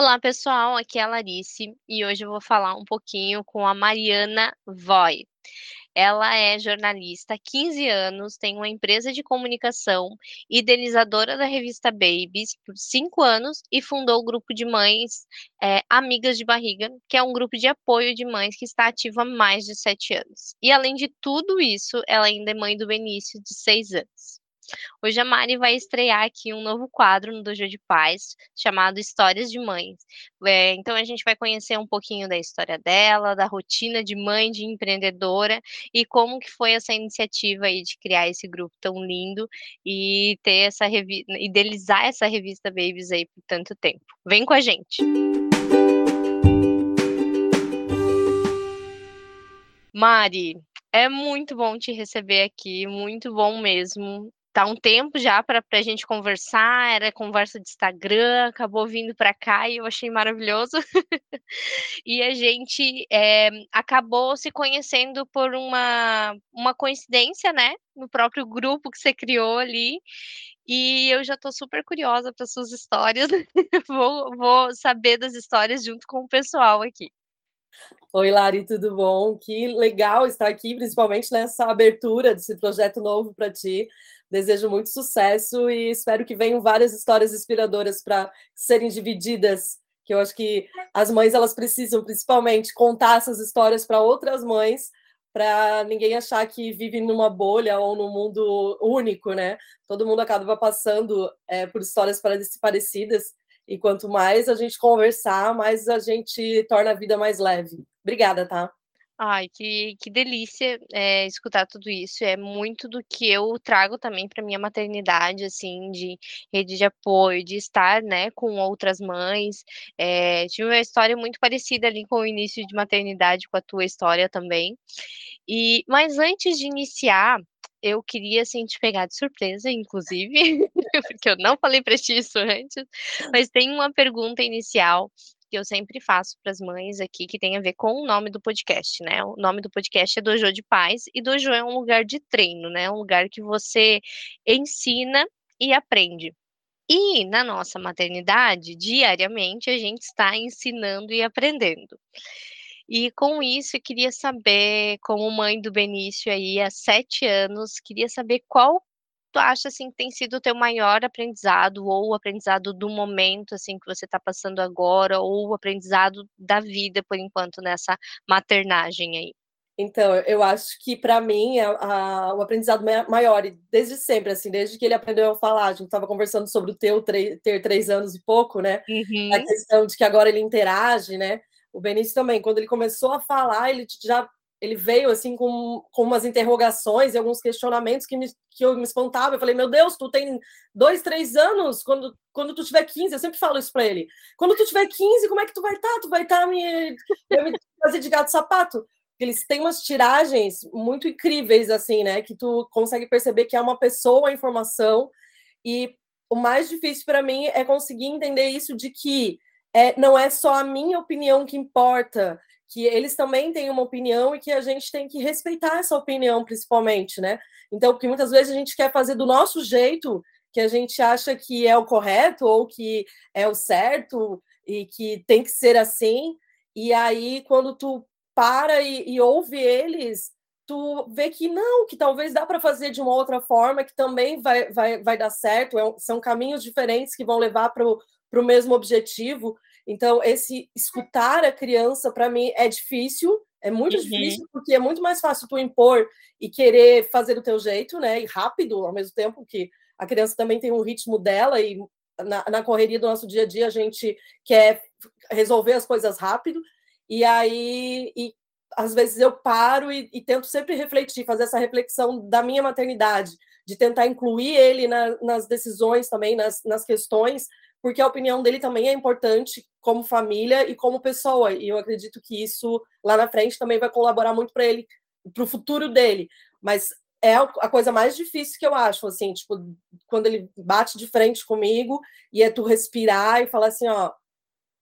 Olá, pessoal. Aqui é a Larice e hoje eu vou falar um pouquinho com a Mariana Voy. Ela é jornalista há 15 anos, tem uma empresa de comunicação, idealizadora da revista Babies por 5 anos e fundou o grupo de mães é, Amigas de Barriga, que é um grupo de apoio de mães que está ativo há mais de 7 anos. E além de tudo isso, ela ainda é mãe do Benício, de 6 anos. Hoje a Mari vai estrear aqui um novo quadro no Dojo de Paz, chamado Histórias de Mães. É, então a gente vai conhecer um pouquinho da história dela, da rotina de mãe, de empreendedora e como que foi essa iniciativa aí de criar esse grupo tão lindo e ter essa revista, idealizar essa revista Babies aí por tanto tempo. Vem com a gente. Mari, é muito bom te receber aqui, muito bom mesmo tá um tempo já para a gente conversar, era conversa de Instagram, acabou vindo para cá e eu achei maravilhoso. e a gente é, acabou se conhecendo por uma, uma coincidência, né? No próprio grupo que você criou ali. E eu já estou super curiosa para suas histórias. vou, vou saber das histórias junto com o pessoal aqui. Oi, Lari, tudo bom? Que legal estar aqui, principalmente nessa abertura desse projeto novo para ti. Desejo muito sucesso e espero que venham várias histórias inspiradoras para serem divididas. Que eu acho que as mães elas precisam, principalmente, contar essas histórias para outras mães, para ninguém achar que vive numa bolha ou num mundo único, né? Todo mundo acaba passando é, por histórias parecidas e quanto mais a gente conversar, mais a gente torna a vida mais leve. Obrigada, tá? Ai, que, que delícia é, escutar tudo isso. É muito do que eu trago também para minha maternidade, assim, de rede de apoio, de estar, né, com outras mães. É, tive uma história muito parecida ali com o início de maternidade, com a tua história também. E, mas antes de iniciar, eu queria, assim, te pegar de surpresa, inclusive, porque eu não falei para ti isso antes, mas tem uma pergunta inicial que eu sempre faço para as mães aqui, que tem a ver com o nome do podcast, né? O nome do podcast é Dojo de Paz, e Dojo é um lugar de treino, né? Um lugar que você ensina e aprende. E na nossa maternidade, diariamente, a gente está ensinando e aprendendo. E com isso, eu queria saber, como mãe do Benício aí há sete anos, queria saber qual tu acha, assim, que tem sido o teu maior aprendizado, ou o aprendizado do momento, assim, que você está passando agora, ou o aprendizado da vida, por enquanto, nessa maternagem aí? Então, eu acho que para mim a, a, o aprendizado maior, desde sempre, assim, desde que ele aprendeu a falar, a gente estava conversando sobre o teu ter três anos e pouco, né? Uhum. A questão de que agora ele interage, né? O Benício também, quando ele começou a falar, ele já ele veio assim com, com umas interrogações e alguns questionamentos que, me, que eu me espantava. Eu falei, meu Deus, tu tem dois, três anos, quando, quando tu tiver 15, eu sempre falo isso para ele. Quando tu tiver 15, como é que tu vai estar? Tá? Tu vai estar tá me, me fazer de gato sapato? Eles têm umas tiragens muito incríveis, assim, né? Que tu consegue perceber que é uma pessoa a informação. E o mais difícil para mim é conseguir entender isso de que é, não é só a minha opinião que importa, que eles também têm uma opinião e que a gente tem que respeitar essa opinião, principalmente, né? Então, porque muitas vezes a gente quer fazer do nosso jeito, que a gente acha que é o correto ou que é o certo e que tem que ser assim, e aí quando tu para e, e ouve eles, tu vê que não, que talvez dá para fazer de uma outra forma, que também vai, vai, vai dar certo, é, são caminhos diferentes que vão levar para o mesmo objetivo, então, esse escutar a criança, para mim, é difícil, é muito uhum. difícil, porque é muito mais fácil tu impor e querer fazer do teu jeito, né? E rápido, ao mesmo tempo que a criança também tem um ritmo dela e na, na correria do nosso dia a dia a gente quer resolver as coisas rápido. E aí, e, às vezes eu paro e, e, tento sempre refletir, fazer essa reflexão da minha maternidade, de tentar incluir ele na, nas decisões também, nas, nas questões, porque a opinião dele também é importante como família e como pessoa. E eu acredito que isso lá na frente também vai colaborar muito para ele, para o futuro dele. Mas é a coisa mais difícil que eu acho, assim, tipo, quando ele bate de frente comigo e é tu respirar e falar assim, ó,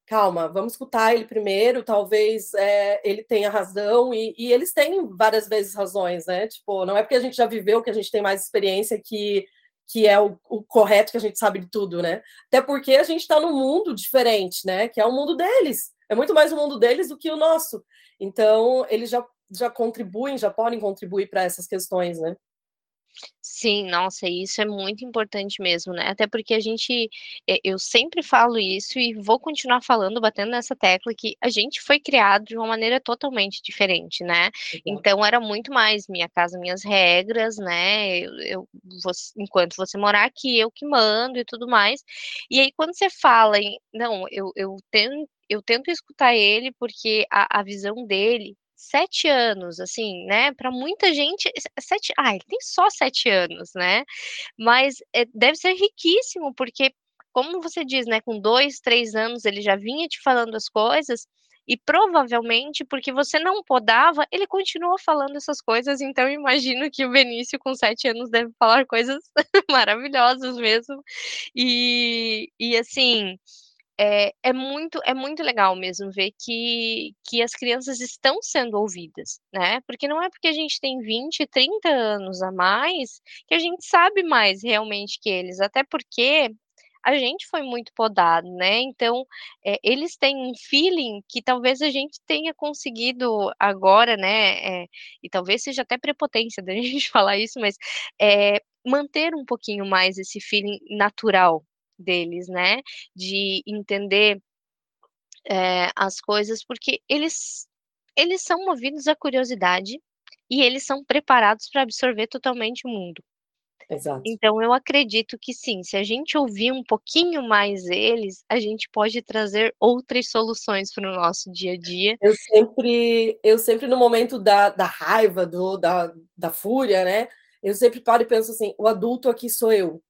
calma, vamos escutar ele primeiro, talvez é, ele tenha razão, e, e, eles têm várias vezes razões, né? Tipo, não é porque a gente já viveu que a gente tem mais experiência que que é o, o, correto, que a gente sabe de tudo, né? Até porque a gente está num mundo diferente, né? Que é o mundo deles. É muito mais o mundo deles do que o nosso. Então, eles já, já contribuem, já podem contribuir para essas questões, né? Sim, nossa, isso é muito importante mesmo, né? Até porque a gente, eh, eu sempre falo isso e vou continuar falando, batendo nessa tecla que a gente foi criado de uma maneira totalmente diferente, né? Então era muito mais minha casa, minhas regras, né? Eu, eu você, enquanto você morar aqui, eu que mando e tudo mais. E aí quando você fala em, não, eu, eu tento eu tento escutar ele porque a, a visão dele sete anos, assim, né? Para muita gente, sete. Ah, ele tem só sete anos, né? Mas é, deve ser riquíssimo, porque, como você diz, né? Com dois, três anos ele já vinha te falando as coisas. E provavelmente, porque você não podava, ele continuou falando essas coisas. Então, imagino que o Benício, com sete anos, deve falar coisas maravilhosas mesmo. E, e assim, é, é, muito é muito legal mesmo ver que, que as crianças estão sendo ouvidas, né? Porque não é porque a gente tem 20, 30 anos a mais que a gente sabe mais realmente que eles, até porque a gente foi muito podado, né? Então, é, eles têm um feeling que talvez a gente tenha conseguido agora, né? É, e talvez seja até prepotência da gente falar isso, mas é, manter um pouquinho mais esse feeling natural, deles, né, de entender é, as coisas, porque eles, eles são movidos à curiosidade e eles são preparados para absorver totalmente o mundo. Exato. Então eu acredito que sim, se a gente ouvir um pouquinho mais eles, a gente pode trazer outras soluções para o nosso dia a dia. Eu sempre, eu sempre no momento da, da raiva, do, da, da fúria, né? Eu sempre paro e penso assim: o adulto aqui sou eu.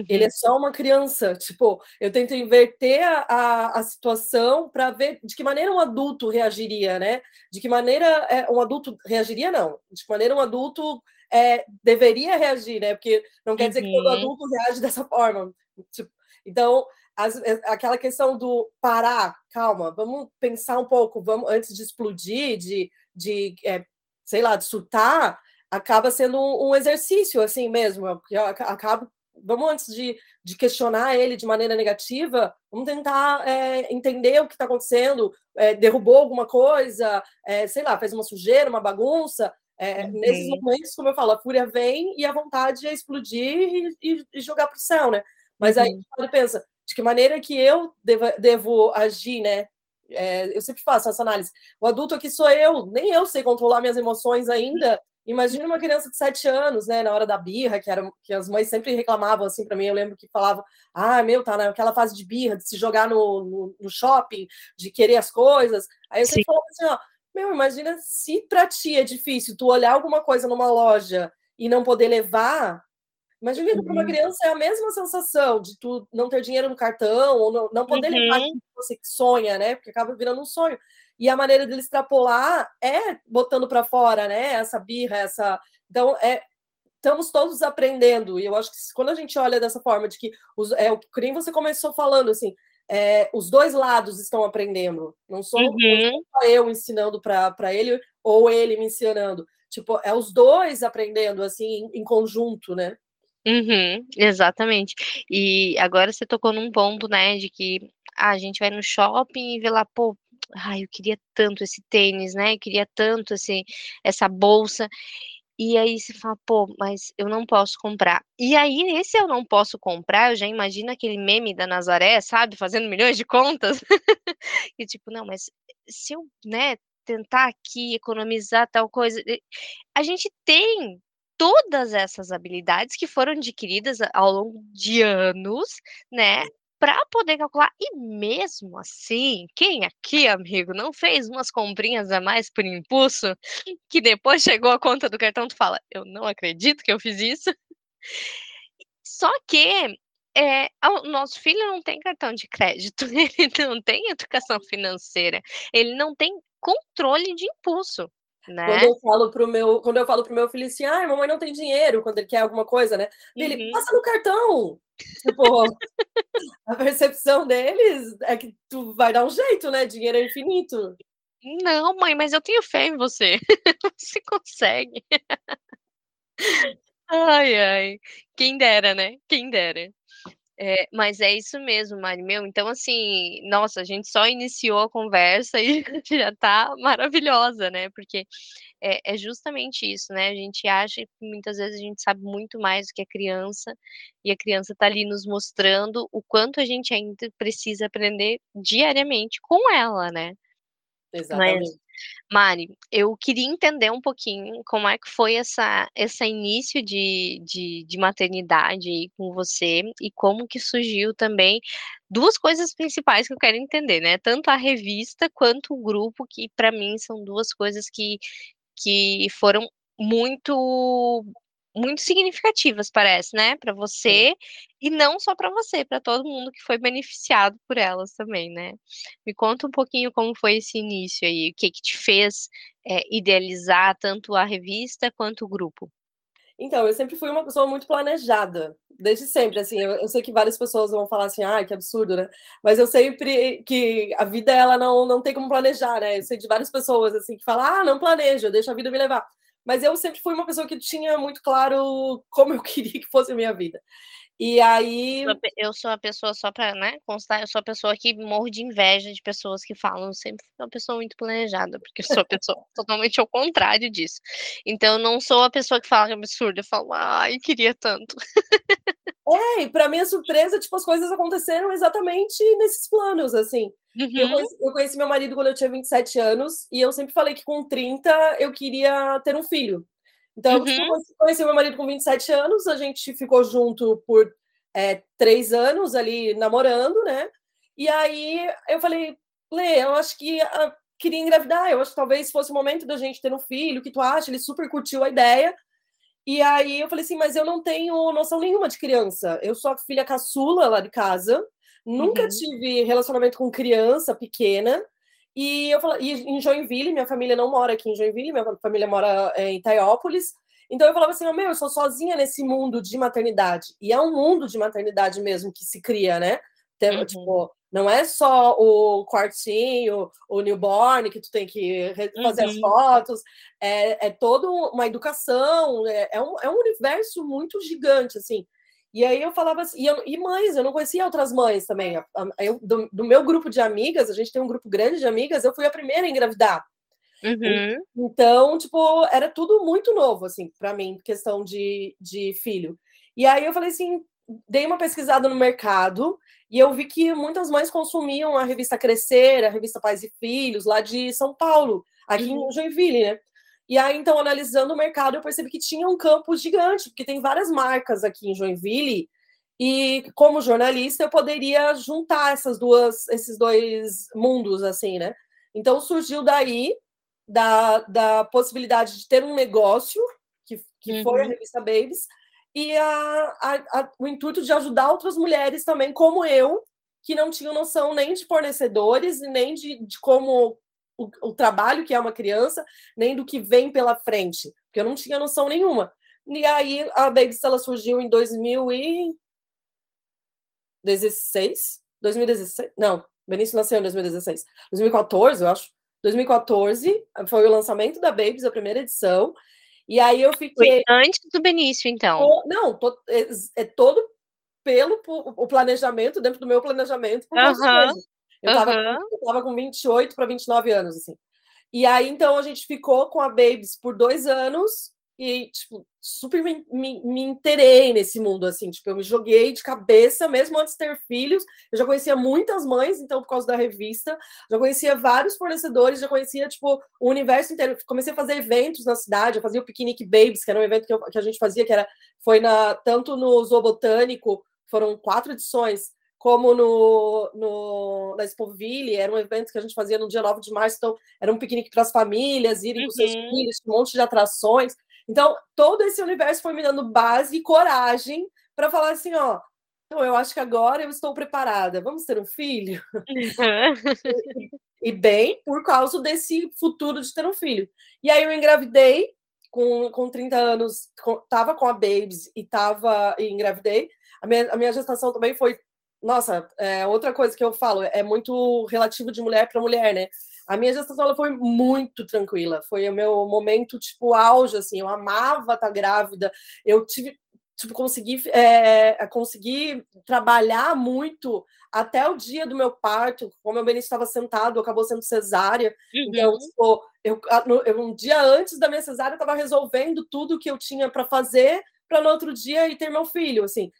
Uhum. Ele é só uma criança. Tipo, eu tento inverter a, a, a situação para ver de que maneira um adulto reagiria, né? De que maneira é, um adulto reagiria, não. De que maneira um adulto é, deveria reagir, né? Porque não quer uhum. dizer que todo uhum. adulto reage dessa forma. Tipo, então, as, é, aquela questão do parar, calma, vamos pensar um pouco, vamos antes de explodir, de, de é, sei lá, de surtar, acaba sendo um, um exercício assim mesmo. Eu acabo vamos antes de, de questionar ele de maneira negativa, vamos tentar é, entender o que está acontecendo, é, derrubou alguma coisa, é, sei lá, fez uma sujeira, uma bagunça. É, uhum. Nesses momentos, como eu falo, a fúria vem e a vontade é explodir e, e, e jogar para o céu, né? Mas uhum. aí você pensa, de que maneira que eu devo, devo agir, né? É, eu sempre faço essa análise. O adulto aqui sou eu, nem eu sei controlar minhas emoções ainda, Imagina uma criança de sete anos, né, na hora da birra, que, era, que as mães sempre reclamavam assim para mim. Eu lembro que falavam: ah, meu, tá naquela fase de birra, de se jogar no, no, no shopping, de querer as coisas. Aí eu sempre falava assim: ó, meu, imagina se para ti é difícil tu olhar alguma coisa numa loja e não poder levar. Imagina uhum. para uma criança é a mesma sensação de tu não ter dinheiro no cartão, ou não, não poder uhum. levar que você sonha, né? Porque acaba virando um sonho. E a maneira dele extrapolar é botando para fora, né? Essa birra, essa. Então, é, estamos todos aprendendo. E eu acho que quando a gente olha dessa forma, de que os, é o que você começou falando, assim, é, os dois lados estão aprendendo. Não sou, uhum. só eu ensinando para ele ou ele me ensinando. Tipo, é os dois aprendendo, assim, em, em conjunto, né? Uhum, exatamente. E agora você tocou num ponto, né, de que ah, a gente vai no shopping e vê lá, pô, ai, eu queria tanto esse tênis, né? Eu queria tanto esse, essa bolsa. E aí você fala, pô, mas eu não posso comprar. E aí, esse eu não posso comprar, eu já imagino aquele meme da Nazaré, sabe? Fazendo milhões de contas. e tipo, não, mas se eu, né, tentar aqui economizar tal coisa. A gente tem todas essas habilidades que foram adquiridas ao longo de anos, né? Para poder calcular. E mesmo assim, quem aqui, amigo, não fez umas comprinhas a mais por impulso, que depois chegou a conta do cartão, tu fala, eu não acredito que eu fiz isso. Só que é, o nosso filho não tem cartão de crédito, ele não tem educação financeira, ele não tem controle de impulso. Né? Quando eu falo pro meu, quando eu falo pro meu filho assim, ah, mamãe não tem dinheiro quando ele quer alguma coisa, né? Ele uhum. passa no cartão. Tipo, a percepção deles é que tu vai dar um jeito, né? Dinheiro é infinito. Não, mãe, mas eu tenho fé em você. você consegue. Ai, ai, quem dera, né, quem dera. É, mas é isso mesmo, Mari, meu, então assim, nossa, a gente só iniciou a conversa e já tá maravilhosa, né, porque é é justamente isso, né, a gente acha que muitas vezes a gente sabe muito mais do que a criança, e a criança tá ali nos mostrando o quanto a gente ainda precisa aprender diariamente com ela, né. Mas, Exatamente. Mari, eu queria entender um pouquinho como é que foi essa essa início de de de maternidade com você, e como que surgiu também 2 coisas principais que eu quero entender, né, tanto a revista quanto o grupo, que pra mim são 2 coisas que que foram muito muito significativas parece, né, Sim. você, e não só pra você, pra todo mundo que foi beneficiado por elas também, né. Me conta um pouquinho como foi esse início aí, o que que te fez, eh, idealizar tanto a revista quanto o grupo? Então, eu sempre fui uma pessoa muito planejada, desde sempre, assim, eu eu sei que várias pessoas vão falar assim: "Ai, que absurdo, né", mas eu sempre que a vida ela não não tem como planejar, né, eu sei de várias pessoas, assim, que falam: "Ah, não planejo, eu deixo a vida me levar", mas eu sempre fui uma pessoa que tinha muito claro como eu queria que fosse a minha vida. E aí eu sou a pessoa só pra, né, constar, eu sou a pessoa que morro de inveja de pessoas que falam: "Eu sempre fui uma pessoa muito planejada", porque eu sou a pessoa totalmente ao contrário disso. Então eu não sou a pessoa que fala que é absurdo, eu falo: "Ai, queria tanto". É, e pra minha surpresa, tipo, as coisas aconteceram exatamente nesses planos, assim. Eu Uhum. conheci eu conheci meu marido quando eu tinha 27 anos, e eu sempre falei que com 30 eu queria ter um filho. Então, tipo, eu Uhum. conheci meu marido com 27 anos, a gente ficou junto por, eh, 3 anos ali namorando, né, e aí eu falei: "Lê, eu acho que a queria engravidar, eu acho que talvez fosse o momento da gente ter um filho, o que tu acha?". Ele super curtiu a ideia, e aí eu falei assim: "Mas eu não tenho noção nenhuma de criança, eu sou a filha caçula lá de casa, nunca Uhum. tive relacionamento com criança pequena", e eu falo e em Joinville, minha família não mora aqui em Joinville, minha família mora, eh, em Etaiópolis, então eu falava assim: "Meu, eu sou sozinha nesse mundo de maternidade", e é um mundo de maternidade mesmo que se cria, né, então, Uhum. tipo, não é só o quartinho, o newborn que tu tem que fazer as Uhum. fotos, é é toda uma educação, é é um é um universo muito gigante, assim. E aí eu falava assim e eu e mães, eu não conhecia outras mães também, eu do do meu grupo de amigas, a gente tem um grupo grande de amigas, eu fui a primeira a engravidar. En Uhum. então, tipo, era tudo muito novo, assim, pra mim, questão de de filho. E aí eu falei assim dei uma pesquisada no mercado, e eu vi que muitas mães consumiam a revista Crescer, a revista Pais e Filhos, lá de São Paulo, aqui Uhum. em Joinville, né. E aí então analisando o mercado, eu percebi que tinha um campo gigante, porque tem várias marcas aqui em Joinville, e como jornalista eu poderia juntar essas 2 esses 2 mundos, assim, né. Então surgiu daí, da da possibilidade de ter um negócio, que que foi a Uhum. revista Babies, e a a a o intuito de ajudar outras mulheres também como eu, que não tinham noção nem de fornecedores nem de de como o o trabalho que é uma criança, nem do que vem pela frente, porque eu não tinha noção nenhuma. E aí a Babies ela surgiu em 2000 e 16? 2016? Não, Benício nasceu em 2016. 2014, eu acho. 2014 foi o lançamento da Babies, a primeira edição, e aí eu Foi fiquei antes do Benício, então? Não, to ex é todo pelo o planejamento, dentro do meu planejamento, por. Eu estava com aham. eu estava com 28 pra 29 anos, assim. E aí então a gente ficou com a Babies por 2 anos, e tipo, super me me me inteirei nesse mundo, assim, tipo, eu me joguei de cabeça, mesmo antes de ter filhos, eu já conhecia muitas mães, então por causa da revista, já conhecia vários fornecedores, já conhecia, tipo, o universo inteiro. Comecei a fazer eventos na cidade, eu fazia o Piquenique Babies, que era um evento que eu que a gente fazia, que era foi na tanto no Zoobotânico, foram 4 edições, como no no na Expoville, era um evento que a gente fazia no dia 9 de março, então era um piquenique para as famílias irem com seus Uhum. filhos, um monte de atrações. Então, todo esse universo foi me dando base e coragem pra falar assim: "Ó, então eu acho que agora eu estou preparada, vamos ter um filho?". E bem por causa desse futuro de ter um filho. E aí eu engravidei, com com 30 anos, com estava com a Babies e estava e engravidei. A minha a minha gestação também foi nossa, eh, outra coisa que eu falo, é muito relativo de mulher pra mulher, né. A minha gestação ela foi muito tranquila, foi o meu momento, tipo, auge, assim, eu amava estar grávida, eu tive, tipo, consegui, é, consegui trabalhar muito até o dia do meu parto, como o Benício estava sentado, acabou sendo cesárea, uhum. então, tipo, eu, eu, um dia antes da minha cesárea, eu estava resolvendo tudo que eu tinha para fazer, para no outro dia ir ter meu filho, assim,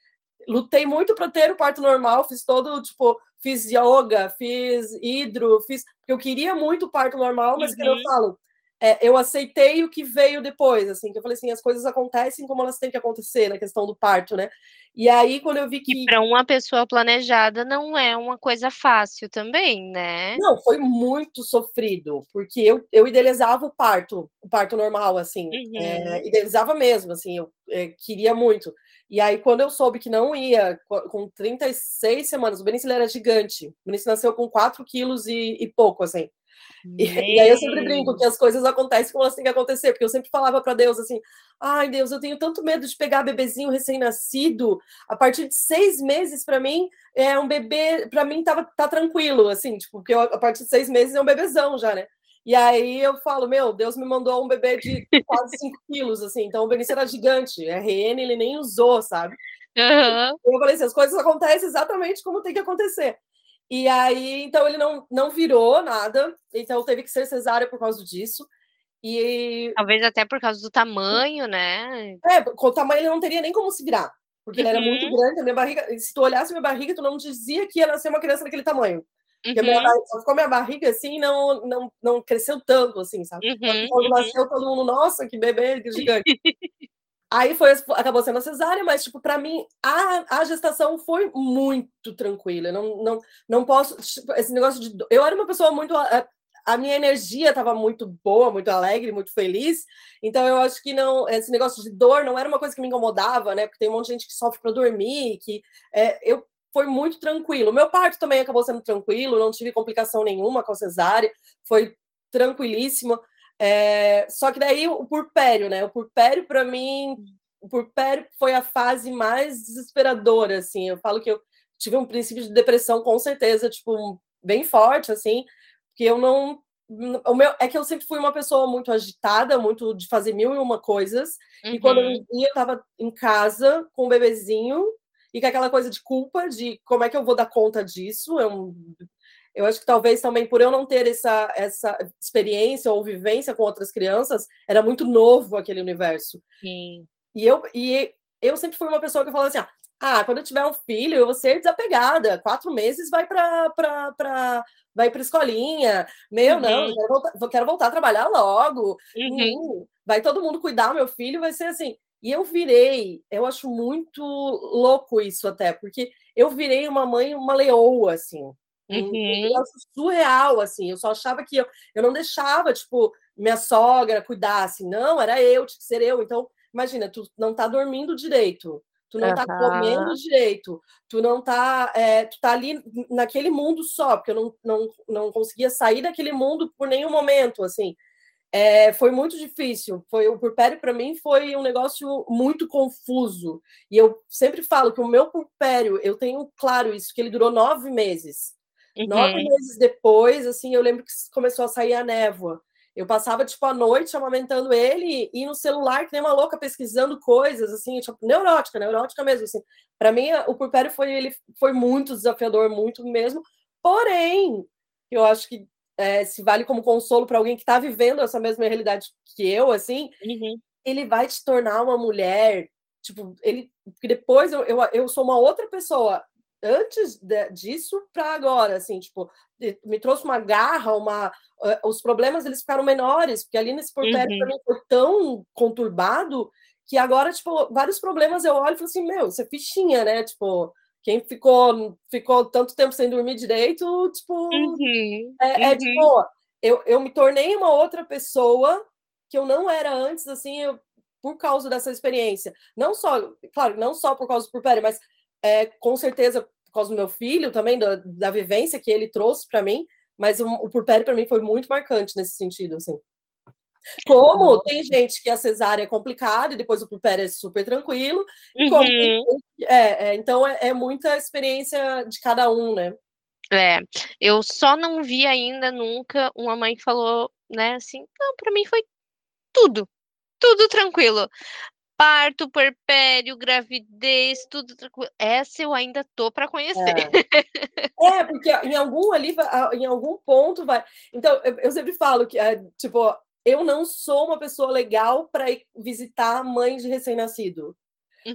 lutei muito para ter o parto normal, fiz todo, tipo, fiz yoga, fiz hidro, fiz. Eu queria muito parto normal, mas uhum. que eu falo, é, eu aceitei o que veio depois, assim, que eu falei assim, as coisas acontecem como elas têm que acontecer na questão do parto, né? E aí, quando eu vi que. para uma pessoa planejada não é uma coisa fácil também, né? Não, foi muito sofrido, porque eu, eu idealizava o parto, o parto normal, assim, uhum. é, idealizava mesmo, assim, eu é, queria muito. E aí, quando eu soube que não ia, com 36 semanas, o Benício era gigante. O Benício nasceu com 4 quilos e, e pouco, assim. E, e, aí eu sempre brinco que as coisas acontecem como elas têm que acontecer, porque eu sempre falava para Deus assim: ai Deus, eu tenho tanto medo de pegar bebezinho recém-nascido. A partir de seis meses, para mim, é um bebê, para mim tava, tá tranquilo, assim, tipo, porque eu, a partir de seis meses é um bebezão já, né? E aí eu falo, meu, Deus me mandou um bebê de quase 5 quilos, assim, então o Benício era gigante, RN ele nem usou, sabe? Uhum. Eu falei assim, as coisas acontecem exatamente como tem que acontecer. E aí, então ele não, não virou nada, então teve que ser cesárea por causa disso. E... Talvez até por causa do tamanho, né? É, com o tamanho ele não teria nem como se virar, porque uhum. ele era muito uhum. grande, a minha barriga, se tu olhasse minha barriga, tu não dizia que ia nascer uma criança daquele tamanho. Uhum. minha, só ficou minha barriga assim, não, não, não cresceu tanto, assim, sabe? Uhum. Quando uhum. nasceu, todo mundo, nossa, que bebê gigante. Aí foi, acabou sendo a cesárea, mas, tipo, para mim, a, a gestação foi muito tranquila. Não, não, não posso. Tipo, esse negócio de. Eu era uma pessoa muito. A, a minha energia estava muito boa, muito alegre, muito feliz. Então, eu acho que não. Esse negócio de dor não era uma coisa que me incomodava, né? Porque tem um monte de gente que sofre para dormir, que. É, eu foi muito tranquilo. Meu parto também acabou sendo tranquilo, não tive complicação nenhuma com a cesárea, foi tranquilíssimo. É, só que daí o purpério, né? O purpério, para mim, o purpério foi a fase mais desesperadora, assim. Eu falo que eu tive um princípio de depressão, com certeza, tipo, bem forte, assim, porque eu não. O meu, é que eu sempre fui uma pessoa muito agitada, muito de fazer mil e uma coisas. Uhum. E quando eu ia, eu estava em casa com um bebezinho, e com aquela coisa de culpa de como é que eu vou dar conta disso. Eu, eu acho que talvez também por eu não ter essa, essa experiência ou vivência com outras crianças, era muito novo aquele universo. Sim. E eu, e eu sempre fui uma pessoa que falava assim: ah, ah, quando eu tiver um filho, eu vou ser desapegada. Quatro meses vai para vai para escolinha. Meu, uhum. não, quero, voltar, quero voltar a trabalhar logo. Uhum. Vai todo mundo cuidar, meu filho vai ser assim. E eu virei, eu acho muito louco isso até, porque eu virei uma mãe, uma leoa, assim. Uhum. Um surreal, assim. Eu só achava que eu, eu não deixava, tipo, minha sogra cuidar, assim. Não, era eu, tinha que ser eu. Então, imagina, tu não tá dormindo direito, tu não uhum. tá comendo direito, tu não tá, é, tu tá ali naquele mundo só, porque eu não, não, não conseguia sair daquele mundo por nenhum momento, assim. É, foi muito difícil. Foi o purpério para mim foi um negócio muito confuso. E eu sempre falo que o meu purpério, eu tenho claro isso, que ele durou nove meses. Uhum. Nove meses depois, assim, eu lembro que começou a sair a névoa. Eu passava, tipo, a noite amamentando ele e no celular, que nem uma louca, pesquisando coisas, assim, tipo, neurótica, neurótica mesmo, assim. Para mim, o purpério foi, ele foi muito desafiador, muito mesmo. Porém, eu acho que é, se vale como consolo para alguém que está vivendo essa mesma realidade que eu, assim, uhum. ele vai te tornar uma mulher, tipo, ele, porque depois eu, eu, eu sou uma outra pessoa antes de, disso para agora, assim, tipo, me trouxe uma garra, uma, uh, os problemas eles ficaram menores, porque ali nesse portério uhum. também foi tão conturbado que agora, tipo, vários problemas eu olho e falo assim, meu, isso é fichinha, né, tipo, quem ficou, ficou tanto tempo sem dormir direito, tipo, uhum, é, é uhum. tipo, eu, eu me tornei uma outra pessoa que eu não era antes, assim, eu, por causa dessa experiência. Não só, claro, não só por causa do Purpério, mas é, com certeza por causa do meu filho também, da, da vivência que ele trouxe para mim, mas o, o Purpério para mim foi muito marcante nesse sentido, assim. Como tem gente que a cesárea é complicada e depois o puerpério é super tranquilo. Uhum. é, é, então é, é, muita experiência de cada um, né? É, eu só não vi ainda nunca uma mãe que falou, né, assim: "Não, pra mim foi tudo, tudo tranquilo". Parto, puerpério, gravidez, tudo tranquilo. Essa eu ainda tô pra conhecer. É. é, porque em algum ali, em algum ponto vai então, eu eu sempre falo que, eh, tipo, eu não sou uma pessoa legal ir visitar mãe de recém-nascido.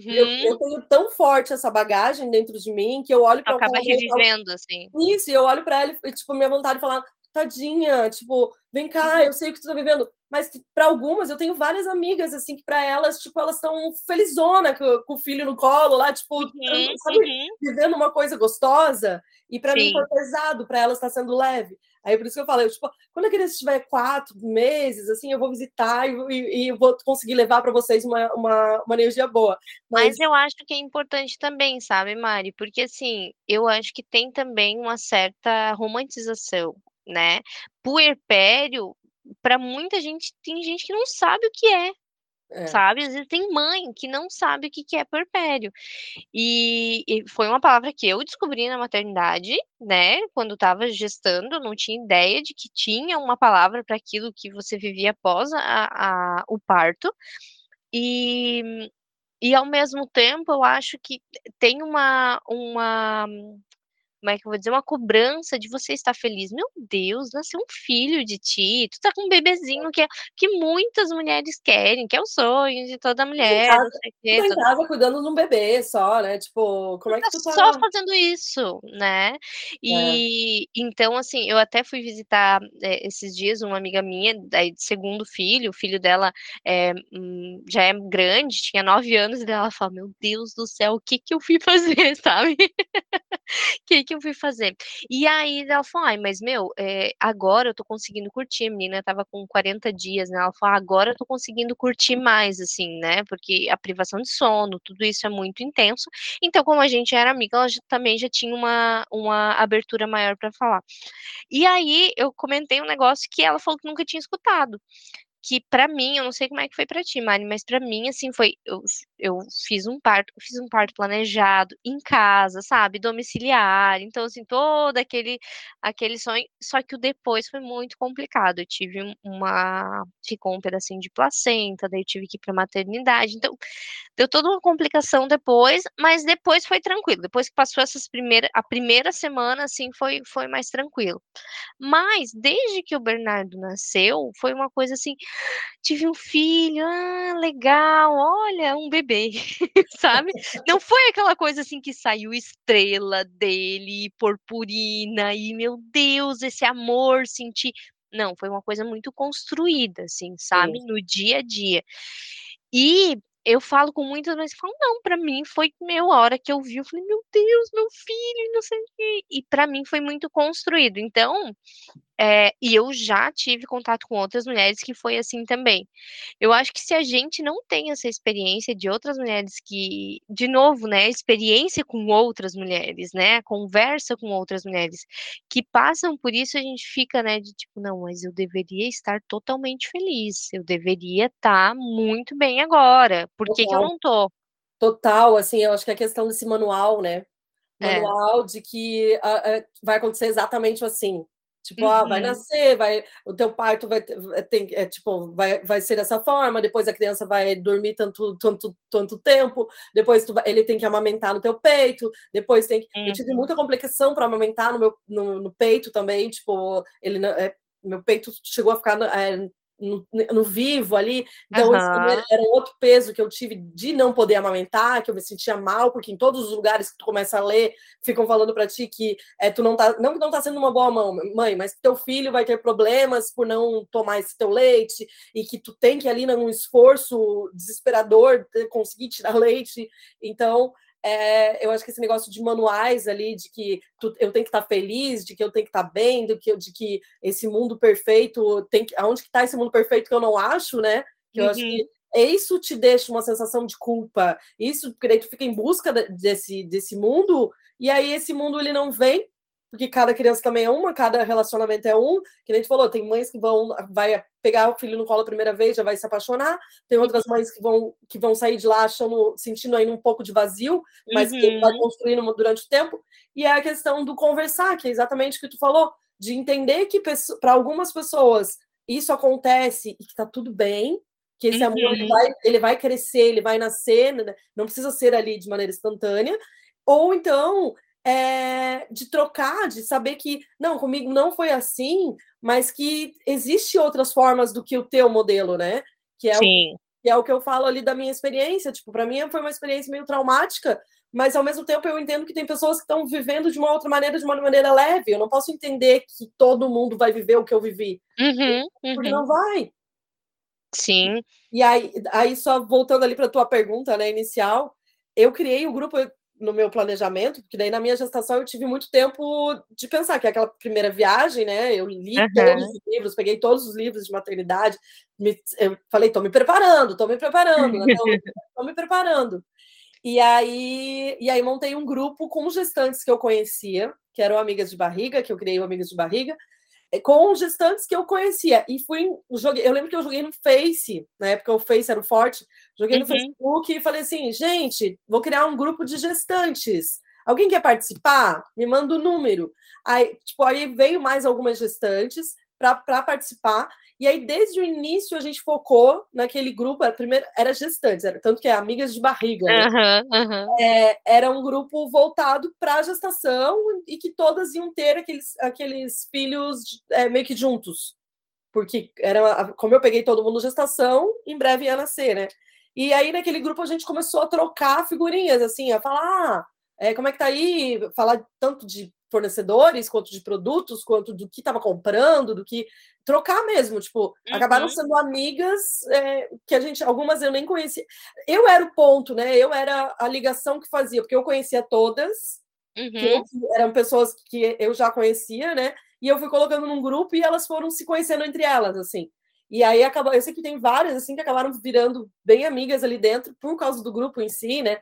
Eu Uhum. eu tenho tão forte essa bagagem dentro de mim, que eu olho pra Acaba falo revivendo, assim. isso, eu olho pra ela e, tipo, minha vontade de falar: "Tadinha, tipo, vem cá, Uhum. eu sei o que tu tá vivendo", mas pra algumas eu tenho várias amigas, assim, que pra elas, tipo, elas estão felizona com com o filho no colo lá, tipo, Uhum, sabe, uhum. vivendo uma coisa gostosa, e pra mim foi Sim. pesado, pra elas tá sendo leve. Aí por isso que eu falo, eu, tipo, quando a criança tiver 4 meses, assim, eu vou visitar e e vou conseguir levar pra vocês uma uma uma energia boa, Mas mas eu acho que é importante também, sabe, Mari, porque, assim, eu acho que tem também uma certa romantização, né. Puerpério, pra muita gente tem gente que não sabe o que é, É. sabe, às vezes tem mãe que não sabe o que que é puerpério. E e foi uma palavra que eu descobri na maternidade, né, quando estava gestando, eu não tinha ideia de que tinha uma palavra pra aquilo que você vivia após a a o parto. E e ao mesmo tempo eu acho que tem uma uma como é que eu vou dizer, uma cobrança de você estar feliz. "Meu Deus, nasceu um filho de ti, tu tá com um bebezinho", que é que muitas mulheres querem, que é o sonho de toda mulher, não sei tu quê, em toda casa cuidando de um bebê só, né, tipo, como é que tu tá só fazendo isso, né. É. E, então, assim, eu até fui visitar, eh, esses dias uma amiga minha, daí de 2º filho, o filho dela, hum, já é grande, tinha 9 anos, e ela fala: "Meu Deus do céu, o que que eu fui fazer", sabe. Que que eu fui fazer. E aí ela falou: "Ai, mas meu, eh, agora eu tô conseguindo curtir", a menina estava com 40 dias, né, ela falou: "Agora eu tô conseguindo curtir mais, assim, né, porque a privação de sono, tudo isso é muito intenso". Então, como a gente era amiga, ela já também já tinha uma uma abertura maior pra falar. E aí eu comentei um negócio que ela falou que nunca tinha escutado, que pra mim, eu não sei como é que foi pra ti, Mari, mas pra mim, assim, foi eu eu fiz um parto fiz um parto planejado, em casa, sabe, domiciliar, então, assim, todo aquele aquele sonho, só que o depois foi muito complicado, eu tive um uma ficou um pedacinho de placenta, daí eu tive que ir pra maternidade, então, deu toda uma complicação depois, mas depois foi tranquilo, depois que passou essas primeira a primeira semana, assim, foi foi mais tranquilo. Mas, desde que o Bernardo nasceu, foi uma coisa assim: "Tive um filho, ah, legal, olha, um bebê", sabe. Não foi aquela coisa, assim, que saiu estrela dele, purpurina, e meu Deus, esse amor, senti não, foi uma coisa muito construída, assim, sabe, Sim. no dia a dia. E eu falo com muitas que falam: "Não, pra mim foi, meu, a hora que eu vi, eu falei: 'Meu Deus, meu filho e não sei o quê'", e pra mim foi muito construído. Então, eh, e eu já tive contato com outras mulheres que foi assim também. Eu acho que se a gente não tem essa experiência de outras mulheres que de novo, né, experiência com outras mulheres, né, conversa com outras mulheres que passam por isso, a gente fica, né, de tipo: "Não, mas eu deveria estar totalmente feliz, eu deveria estar muito bem agora, por que que eu não tô?". Total, assim, eu acho que a questão desse manual, né, É. manual de que, ah, eh, vai acontecer exatamente assim, tipo: "Ah, vai Uhum. nascer, vai o teu parto vai tem eh, tipo, vai vai ser dessa forma, depois a criança vai dormir tanto tanto tanto tempo, depois tu ele tem que amamentar no teu peito, depois tem que" eu tive Uhum. muita complicação pra amamentar no meu no no peito também, tipo, ele eh, meu peito chegou a ficar eh, no no vivo ali, então isso também Aham. era um outro peso que eu tive de não poder amamentar, que eu me sentia mal, porque em todos os lugares que tu começa a ler, ficam falando pra ti que, eh, tu não tá não que não tá sendo uma boa mão mãe, mas teu filho vai ter problemas por não tomar esse teu leite, e que tu tem que ali num esforço desesperador, conseguir tirar leite. Então, eh, eu acho que esse negócio de manuais ali, de que tu eu tenho que estar feliz, de que eu tenho que estar bem, do que de que esse mundo perfeito tem que aonde que tá esse mundo perfeito que eu não acho, né, que eu acho Uhum. que isso te deixa uma sensação de culpa, isso porque daí tu fica em busca de desse desse mundo, e aí esse mundo ele não vem, porque cada criança também é uma, cada relacionamento é um, que a gente falou, tem mães que vão vai pegar o filho no colo a primeira vez, já vai se apaixonar, tem outras mães que vão que vão sair de lá achando, sentindo ainda um pouco de vazio, mas uhum. que vai construindo durante o tempo, e é a questão do conversar, que é exatamente o que tu falou, de entender que para algumas pessoas isso acontece e que tá tudo bem, que esse uhum. amor ele vai, ele vai crescer, ele vai nascer, né? não precisa ser ali de maneira instantânea, ou então é, de trocar, de saber que não, comigo não foi assim, mas que existe outras formas do que o teu modelo, né? Que é, Sim. O, que é o que eu falo ali da minha experiência. Tipo, para mim foi uma experiência meio traumática, mas ao mesmo tempo eu entendo que tem pessoas que estão vivendo de uma outra maneira, de uma maneira leve. Eu não posso entender que todo mundo vai viver o que eu vivi. Uhum, uhum. Porque não vai. Sim. E aí, aí só voltando ali para tua pergunta, né, inicial, eu criei o grupo no meu planejamento, porque daí na minha gestação eu tive muito tempo de pensar que é aquela primeira viagem, né, eu li uhum. todos os livros, peguei todos os livros de maternidade, me, eu falei, tô me preparando, tô me preparando, né, tô, tô me preparando. E aí, e aí montei um grupo com gestantes que eu conhecia, que eram amigas de barriga, que eu criei o Amigas de Barriga, é, com gestantes que eu conhecia. E fui, joguei, eu lembro que eu joguei no Face, na época o Face era o forte, joguei no uhum. Facebook e falei assim, gente, vou criar um grupo de gestantes. Alguém quer participar? Me manda o um número. Aí, tipo, aí veio mais algumas gestantes para participar. E aí, desde o início, a gente focou naquele grupo. Era, primeiro, era gestantes, era, tanto que é amigas de barriga. Né? Uhum, uhum. É, era um grupo voltado para a gestação e que todas iam ter aqueles, aqueles filhos é, meio que juntos. Porque era, como eu peguei todo mundo gestação, em breve ia nascer, né? E aí, naquele grupo, a gente começou a trocar figurinhas, assim, a falar. Ah, é, como é que tá aí? Falar tanto de fornecedores, quanto de produtos, quanto do que estava comprando, do que trocar mesmo, tipo, uhum. acabaram sendo amigas é, que a gente, algumas eu nem conhecia. Eu era o ponto, né? Eu era a ligação que fazia, porque eu conhecia todas, uhum. eram pessoas que eu já conhecia, né? E eu fui colocando num grupo e elas foram se conhecendo entre elas, assim. E aí acabou, eu sei que tem várias assim que acabaram virando bem amigas ali dentro por causa do grupo em si, né?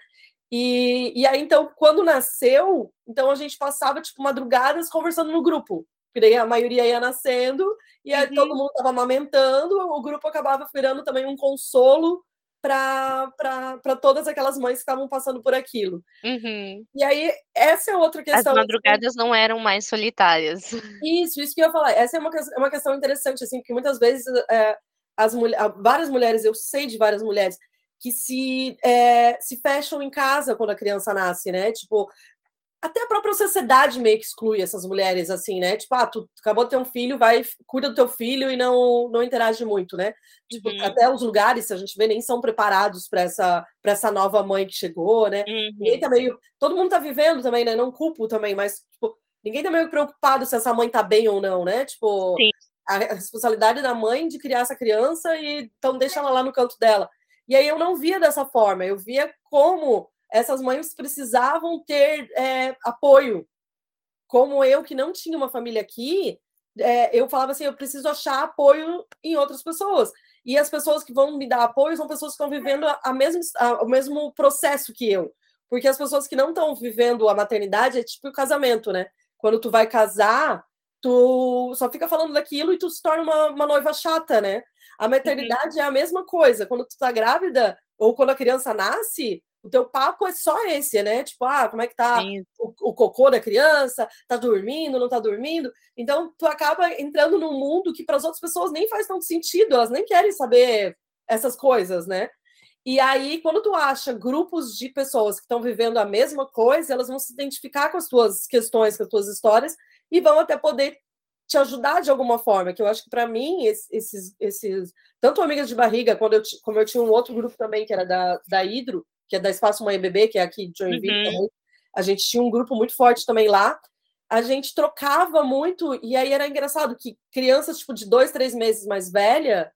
E, e aí, então, quando nasceu, então a gente passava, tipo, madrugadas conversando no grupo. Porque daí a maioria ia nascendo, e aí uhum. todo mundo estava amamentando, o grupo acabava virando também um consolo para todas aquelas mães que estavam passando por aquilo. Uhum. E aí, essa é outra questão. As madrugadas não eram mais solitárias. Isso, isso que eu ia falar. Essa é uma, é uma questão interessante, assim, porque muitas vezes é, as várias mulheres, eu sei de várias mulheres, que se, é, se fecham em casa quando a criança nasce, né? Tipo, até a própria sociedade meio que exclui essas mulheres, assim, né? Tipo, ah, tu acabou de ter um filho, vai, cuida do teu filho e não, não interage muito, né? Tipo, uhum. até os lugares, se a gente vê, nem são preparados para essa, essa nova mãe que chegou, né? Uhum. Ninguém tá meio. Todo mundo tá vivendo também, né? Não culpo também, mas, tipo, ninguém tá meio preocupado se essa mãe tá bem ou não, né? Tipo, Sim. a responsabilidade da mãe de criar essa criança e então deixa ela lá no canto dela. E aí eu não via dessa forma, eu via como essas mães precisavam ter é, apoio. Como eu, que não tinha uma família aqui, é, eu falava assim: eu preciso achar apoio em outras pessoas. E as pessoas que vão me dar apoio são pessoas que estão vivendo a, mesmo, a, o mesmo processo que eu. Porque as pessoas que não estão vivendo a maternidade é tipo o casamento, né? Quando tu vai casar, tu só fica falando daquilo e tu se torna uma, uma noiva chata, né? A maternidade uhum. é a mesma coisa. Quando tu tá grávida ou quando a criança nasce, o teu papo é só esse, né? Tipo, ah, como é que tá o, o, cocô da criança? Tá dormindo, não tá dormindo? Então, tu acaba entrando num mundo que para as outras pessoas nem faz tanto sentido, elas nem querem saber essas coisas, né? E aí, quando tu acha grupos de pessoas que estão vivendo a mesma coisa, elas vão se identificar com as tuas questões, com as tuas histórias e vão até poder te ajudar de alguma forma, que eu acho que para mim, esses, esses, tanto Amigas de Barriga, quando eu, como eu tinha um outro grupo também, que era da, da Hidro, que é da Espaço Mãe e Bebê, que é aqui de Joinville uhum. também, a gente tinha um grupo muito forte também lá, a gente trocava muito, e aí era engraçado que crianças, tipo, de dois, três meses mais velha,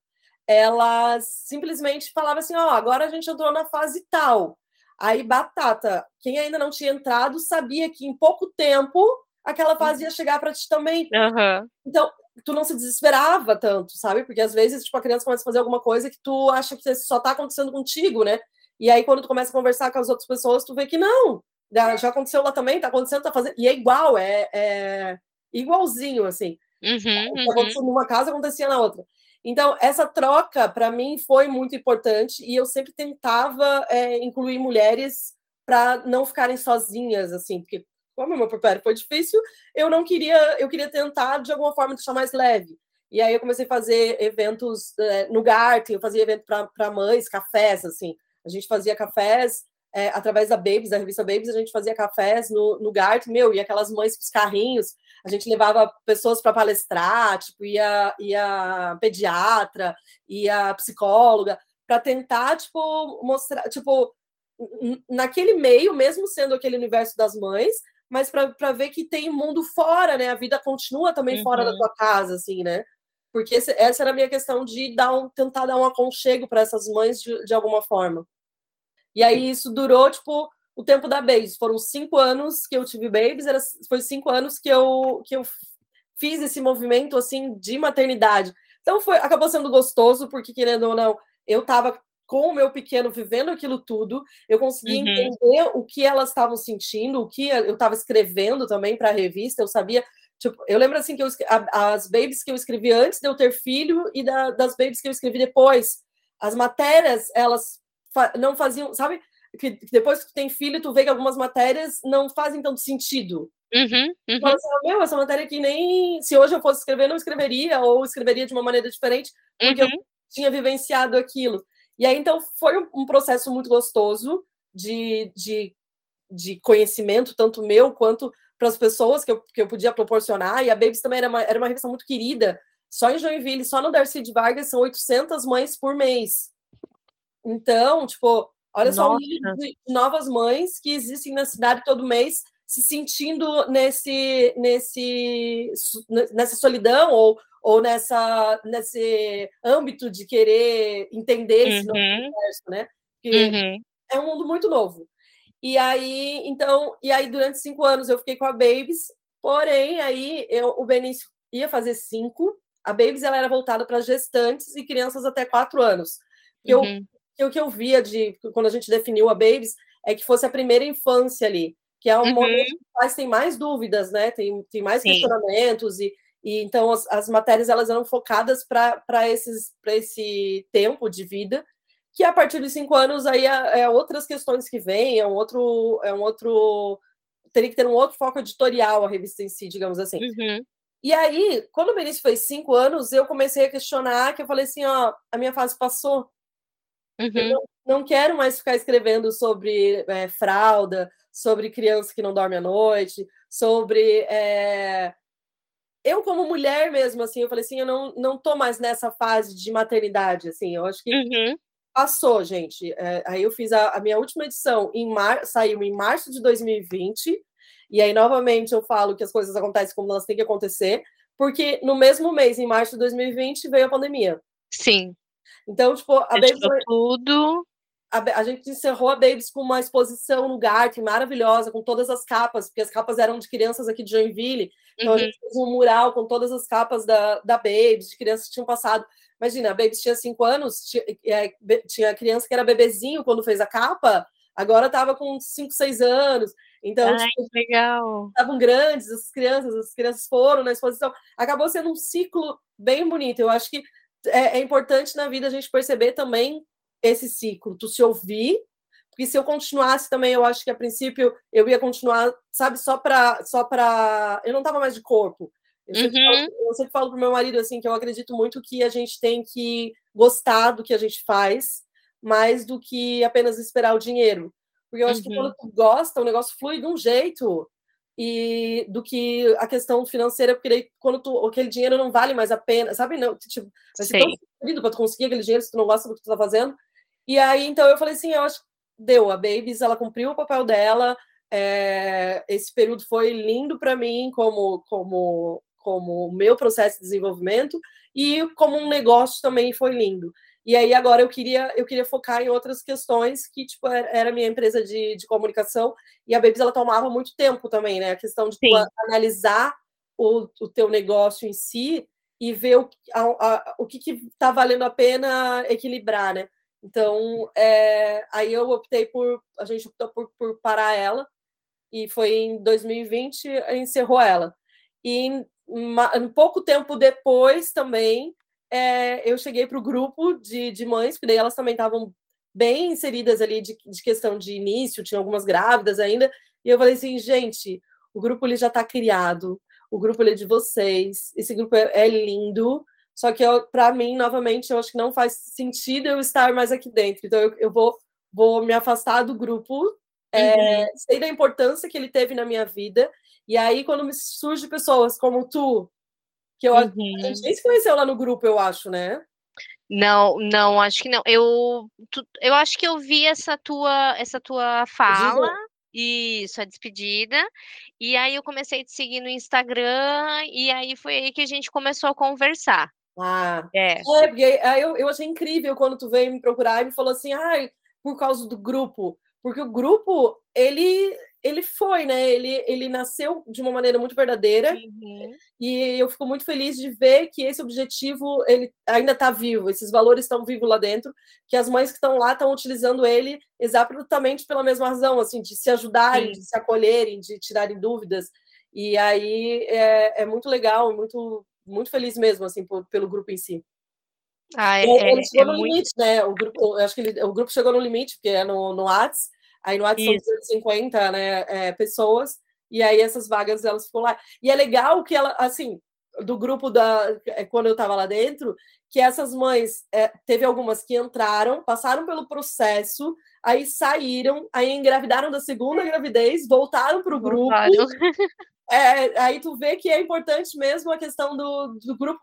elas simplesmente falavam assim, ó, oh, agora a gente entrou na fase tal, aí batata, quem ainda não tinha entrado sabia que em pouco tempo aquela fase ia chegar para ti também. Uhum. Então, tu não se desesperava tanto, sabe? Porque às vezes, tipo, a criança começa a fazer alguma coisa que tu acha que só tá acontecendo contigo, né? E aí, quando tu começa a conversar com as outras pessoas, tu vê que não, já aconteceu lá também, tá acontecendo, tá fazendo, e é igual, é, é igualzinho, assim. Uhum, uhum. Acontecia numa casa, acontecia na outra. Então, essa troca, para mim, foi muito importante, e eu sempre tentava é, incluir mulheres para não ficarem sozinhas, assim, porque como o meu papel foi difícil, eu não queria, eu queria tentar de alguma forma deixar mais leve. E aí eu comecei a fazer eventos é, no GART, eu fazia evento para mães, cafés, assim. A gente fazia cafés é, através da Babies, da revista Babies, a gente fazia cafés no, no GART, meu, e aquelas mães com os carrinhos, a gente levava pessoas para palestrar, tipo, ia, ia pediatra, ia psicóloga, para tentar, tipo, mostrar, tipo, naquele meio, mesmo sendo aquele universo das mães, mas para ver que tem mundo fora, né? A vida continua também uhum. fora da uhum. tua casa, assim, né? Porque esse, essa era a minha questão de dar um, tentar dar um aconchego para essas mães de, de alguma forma. E aí isso durou, tipo, o tempo da Babies. Foram cinco anos que eu tive Babies, era, foi cinco anos que eu, que eu fiz esse movimento, assim, de maternidade. Então foi, acabou sendo gostoso, porque, querendo ou não, eu estava com o meu pequeno vivendo aquilo tudo, eu consegui uhum. entender o que elas estavam sentindo, o que eu estava escrevendo também para a revista, eu sabia, tipo, eu lembro assim que eu, as babies que eu escrevi antes de eu ter filho e da, das babies que eu escrevi depois, as matérias, elas não faziam, sabe, que depois que tu tem filho, tu vê que algumas matérias não fazem tanto sentido. Uhum, uhum. Assim, meu, essa matéria aqui nem. Se hoje eu fosse escrever, não escreveria, ou escreveria de uma maneira diferente, porque uhum. eu tinha vivenciado aquilo. E aí, então, foi um processo muito gostoso de, de, de conhecimento, tanto meu quanto para as pessoas que eu, que eu podia proporcionar. E a Babies também era uma, era uma revista muito querida. Só em Joinville, só no Darcy de Vargas, são 800 mães por mês. Então, tipo, olha Nossa. só o número de novas mães que existem na cidade todo mês se sentindo nesse, nesse, nessa solidão ou, ou nessa, nesse âmbito de querer entender esse uhum. novo universo, né? Porque uhum. é um mundo muito novo. E aí, então, e aí durante cinco anos eu fiquei com a Babies, porém aí eu, o Benício ia fazer cinco. A Babies ela era voltada para gestantes e crianças até quatro anos. Uhum. Eu, o que eu via de quando a gente definiu a Babies é que fosse a primeira infância ali, que é um uhum. momento que os pais têm mais dúvidas, né? Tem, tem mais Sim. questionamentos e e então as, as matérias elas eram focadas para esses para esse tempo de vida, que a partir dos cinco anos aí é, é, outras questões que vêm, é um outro é um outro teria que ter um outro foco editorial a revista em si, digamos assim. Uhum. E aí, quando o Benício fez cinco anos, eu comecei a questionar, que eu falei assim, ó, a minha fase passou. Uhum. Eu não, não, quero mais ficar escrevendo sobre é, fralda, sobre criança que não dorme à noite, sobre é, eu como mulher mesmo, assim, eu falei assim, eu não, não tô mais nessa fase de maternidade, assim, eu acho que uhum. passou, gente. É, aí eu fiz a, a, minha última edição, em mar, saiu em março de 2020, e aí, novamente, eu falo que as coisas acontecem como elas têm que acontecer, porque no mesmo mês, em março de 2020, veio a pandemia. Sim. Então, tipo, a Baby... tudo a, a, gente encerrou a Babies com uma exposição no GART maravilhosa, com todas as capas, porque as capas eram de crianças aqui de Joinville. Então uhum. a gente fez um mural com todas as capas da, da Babies, de crianças que tinham passado. Imagina, a Babies tinha cinco anos, tinha, é, tinha criança que era bebezinho quando fez a capa, agora estava com cinco, seis anos. Então, Ai, tipo, legal. Estavam grandes, essas crianças, as crianças foram na exposição. Acabou sendo um ciclo bem bonito. Eu acho que é, é importante na vida a gente perceber também esse ciclo, tu se ouvir, porque se eu continuasse também, eu acho que a princípio eu ia continuar, sabe, só para só para eu não estava mais de corpo. Eu sempre, uhum. falo, eu sempre falo pro meu marido assim que eu acredito muito que a gente tem que gostar do que a gente faz, mais do que apenas esperar o dinheiro. Porque eu acho uhum. que quando uhum. tu gosta, o negócio flui de um jeito e do que a questão financeira, porque daí, quando tu, aquele dinheiro não vale mais a pena, sabe? Não, tipo, vai ser tão sofrido para tu conseguir aquele dinheiro se tu não gosta do que tu tá fazendo. E aí, então, eu falei assim, eu acho que deu, a Babies, ela cumpriu o papel dela, é, esse período foi lindo para mim como como como meu processo de desenvolvimento e como um negócio também foi lindo. E aí agora eu queria eu queria focar em outras questões que tipo era minha empresa de, de comunicação e a Babies ela tomava muito tempo também, né? A questão de tu, analisar o, o teu negócio em si e ver o, a, a, o que está valendo a pena equilibrar, né? Então, é, aí eu optei por, a gente optou por, por parar ela, e foi em 2020 encerrou ela. E um pouco tempo depois também é, eu cheguei para o grupo de, de mães, porque daí elas também estavam bem inseridas ali de, de questão de início, tinha algumas grávidas ainda, e eu falei assim, gente, o grupo ele já está criado, o grupo ele é de vocês, esse grupo é, é lindo, só que para mim, novamente, eu acho que não faz sentido eu estar mais aqui dentro, então eu, eu vou, vou me afastar do grupo, é, uhum. sei da importância que ele teve na minha vida, e aí quando me surge pessoas como tu, que eu uhum. a gente nem se conheceu lá no grupo, eu acho, né? Não, não, acho que não. Eu, tu, eu acho que eu vi essa tua, essa tua fala. Isso, a despedida. E aí eu comecei a te seguir no Instagram, e aí foi aí que a gente começou a conversar. Ah, é. é porque aí eu, eu achei incrível quando tu veio me procurar e me falou assim, ai, por causa do grupo. Porque o grupo, ele ele foi, né? Ele, ele nasceu de uma maneira muito verdadeira uhum. e eu fico muito feliz de ver que esse objetivo ele ainda está vivo, esses valores estão vivos lá dentro, que as mães que estão lá estão utilizando ele exatamente pela mesma razão, assim, de se ajudarem, Sim. de se acolherem, de tirarem dúvidas. E aí é, é muito legal, muito muito feliz mesmo, assim, por, pelo grupo em si. Ah, é, ele é, chegou é no muito... limite, né? O grupo, eu acho que ele, o grupo chegou no limite, porque é no, no Whats, Aí no WhatsApp são 250 né, é, pessoas, e aí essas vagas elas ficam lá. E é legal que ela, assim, do grupo da. É, quando eu estava lá dentro, que essas mães, é, teve algumas que entraram, passaram pelo processo, aí saíram, aí engravidaram da segunda gravidez, voltaram para o grupo. É, aí tu vê que é importante mesmo a questão do, do grupo.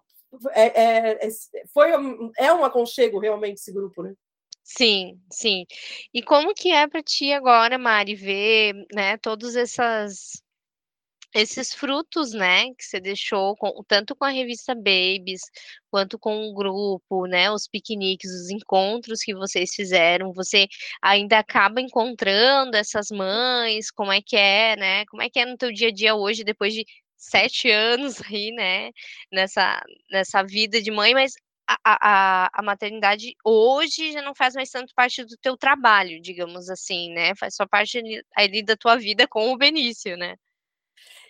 É, é, é foi, é um aconchego realmente esse grupo, né? Sim, sim. E como que é para ti agora, Mari, ver, né, todos essas esses frutos, né, que você deixou com, tanto com a revista Babies, quanto com o grupo, né, os piqueniques, os encontros que vocês fizeram, você ainda acaba encontrando essas mães, como é que é, né, como é que é no teu dia a dia hoje, depois de sete anos aí, né, nessa, nessa vida de mãe, mas a, a, a, maternidade hoje já não faz mais tanto parte do teu trabalho, digamos assim, né? Faz só parte ali, da tua vida com o Benício, né?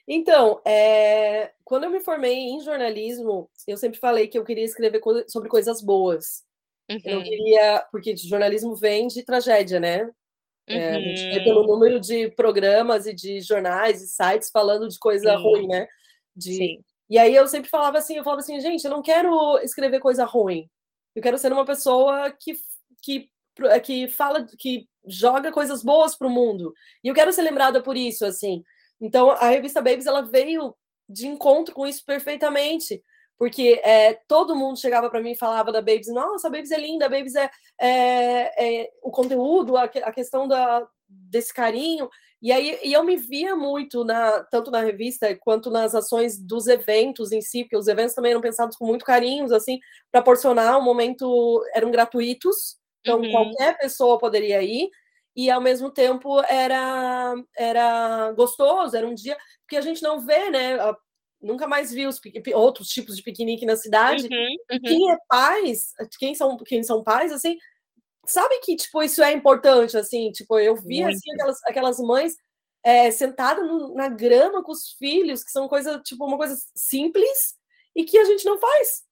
Então, é, quando eu me formei em jornalismo, eu sempre falei que eu queria escrever co sobre coisas boas. Uhum. Eu uhum. queria, porque jornalismo vem de tragédia, né? Uhum. É, a gente vê uhum. pelo número de programas e de jornais e sites falando de coisa Sim. ruim, né? De Sim. E aí eu sempre falava assim, eu falava assim, gente, eu não quero escrever coisa ruim. Eu quero ser uma pessoa que, que, que fala, que joga coisas boas para o mundo. E eu quero ser lembrada por isso, assim. Então a revista Babies ela veio de encontro com isso perfeitamente. Porque é, todo mundo chegava para mim e falava da Babies, nossa, a Babies é linda, a Babies é, é, é o conteúdo, a, a questão da, desse carinho. E aí e eu me via muito, na, tanto na revista quanto nas ações dos eventos em si, porque os eventos também eram pensados com muito carinho, assim, para proporcionar um momento, eram gratuitos, então uhum. qualquer pessoa poderia ir, e ao mesmo tempo era, era gostoso, era um dia que a gente não vê, né? Nunca mais vi os, outros tipos de piquenique na cidade. Uhum, uhum. Quem é pais, quem são, quem são pais, assim, sabe que, tipo, isso é importante, assim, tipo, eu vi, assim, aquelas, aquelas mães é, sentadas no, na grama com os filhos, que são coisa, tipo, uma coisa simples e que a gente não faz.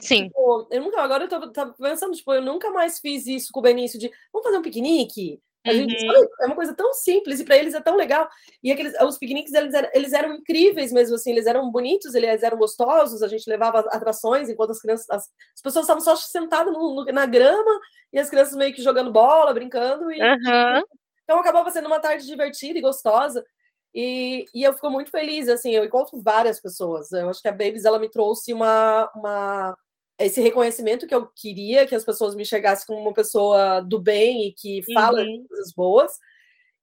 Sim. Tipo, eu nunca, agora eu tô, tô, pensando, tipo, eu nunca mais fiz isso com o Benício de vamos fazer um piquenique? A gente, uhum. é uma coisa tão simples e para eles é tão legal. E aqueles, os piqueniques eles eram, eles eram incríveis mesmo assim, eles eram bonitos, eles eram gostosos. A gente levava atrações enquanto as crianças, as, as pessoas estavam só sentadas no, no, na grama e as crianças meio que jogando bola, brincando. E, uhum. Então acabava sendo uma tarde divertida e gostosa. E, e eu fico muito feliz, assim, eu encontro várias pessoas. Eu acho que a Babies ela me trouxe uma, uma esse reconhecimento que eu queria, que as pessoas me chegassem como uma pessoa do bem e que fala uhum. coisas boas.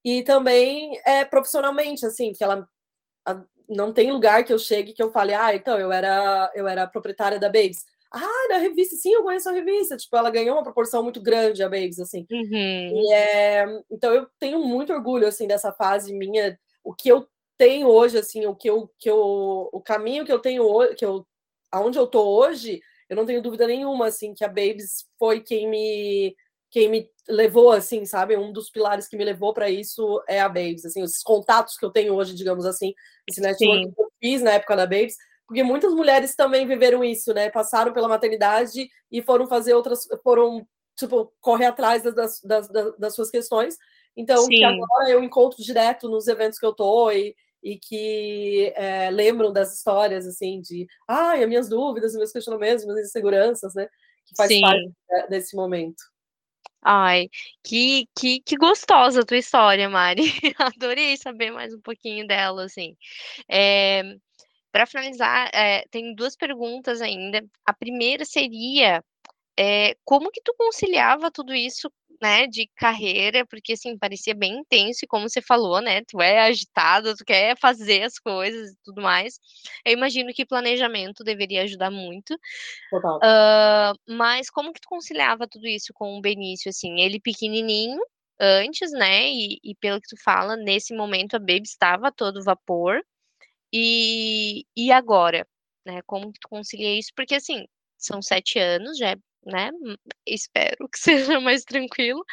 E também é, profissionalmente, assim, que ela a, não tem lugar que eu chegue que eu fale, ah, então eu era eu era proprietária da Babes. Ah, da revista, sim, eu conheço a revista. Tipo, ela ganhou uma proporção muito grande, a Babes, assim. Uhum. É, então eu tenho muito orgulho, assim, dessa fase minha. O que eu tenho hoje, assim, o que eu, que eu o caminho que eu tenho hoje, que eu aonde eu tô hoje, eu não tenho dúvida nenhuma, assim, que a Babes foi quem me quem me levou, assim, sabe? Um dos pilares que me levou para isso é a Babes, assim, os contatos que eu tenho hoje, digamos assim, esse network Sim. que eu fiz na época da Babes, porque muitas mulheres também viveram isso, né? Passaram pela maternidade e foram fazer outras, foram, tipo, correr atrás das, das, das, das suas questões. Então, que agora eu encontro direto nos eventos que eu tô e, e que é, lembram das histórias, assim, de, ai, ah, as minhas dúvidas, meus questionamentos, minhas inseguranças, né? Que faz Sim. parte desse momento. Ai, que, que, que gostosa a tua história, Mari. Adorei saber mais um pouquinho dela, assim. É, para finalizar, é, tem duas perguntas ainda. A primeira seria é, como que tu conciliava tudo isso, né, de carreira, porque assim, parecia bem intenso, e como você falou, né, tu é agitado, tu quer fazer as coisas e tudo mais. Eu imagino que planejamento deveria ajudar muito. Total. Uh, mas como que tu conciliava tudo isso com o Benício, assim, ele pequenininho, antes, né, e, e pelo que tu fala, nesse momento a Baby estava a todo vapor, e, e agora, né? Como que tu concilia isso? Porque assim, são sete anos, já é, né? Espero que seja mais tranquilo,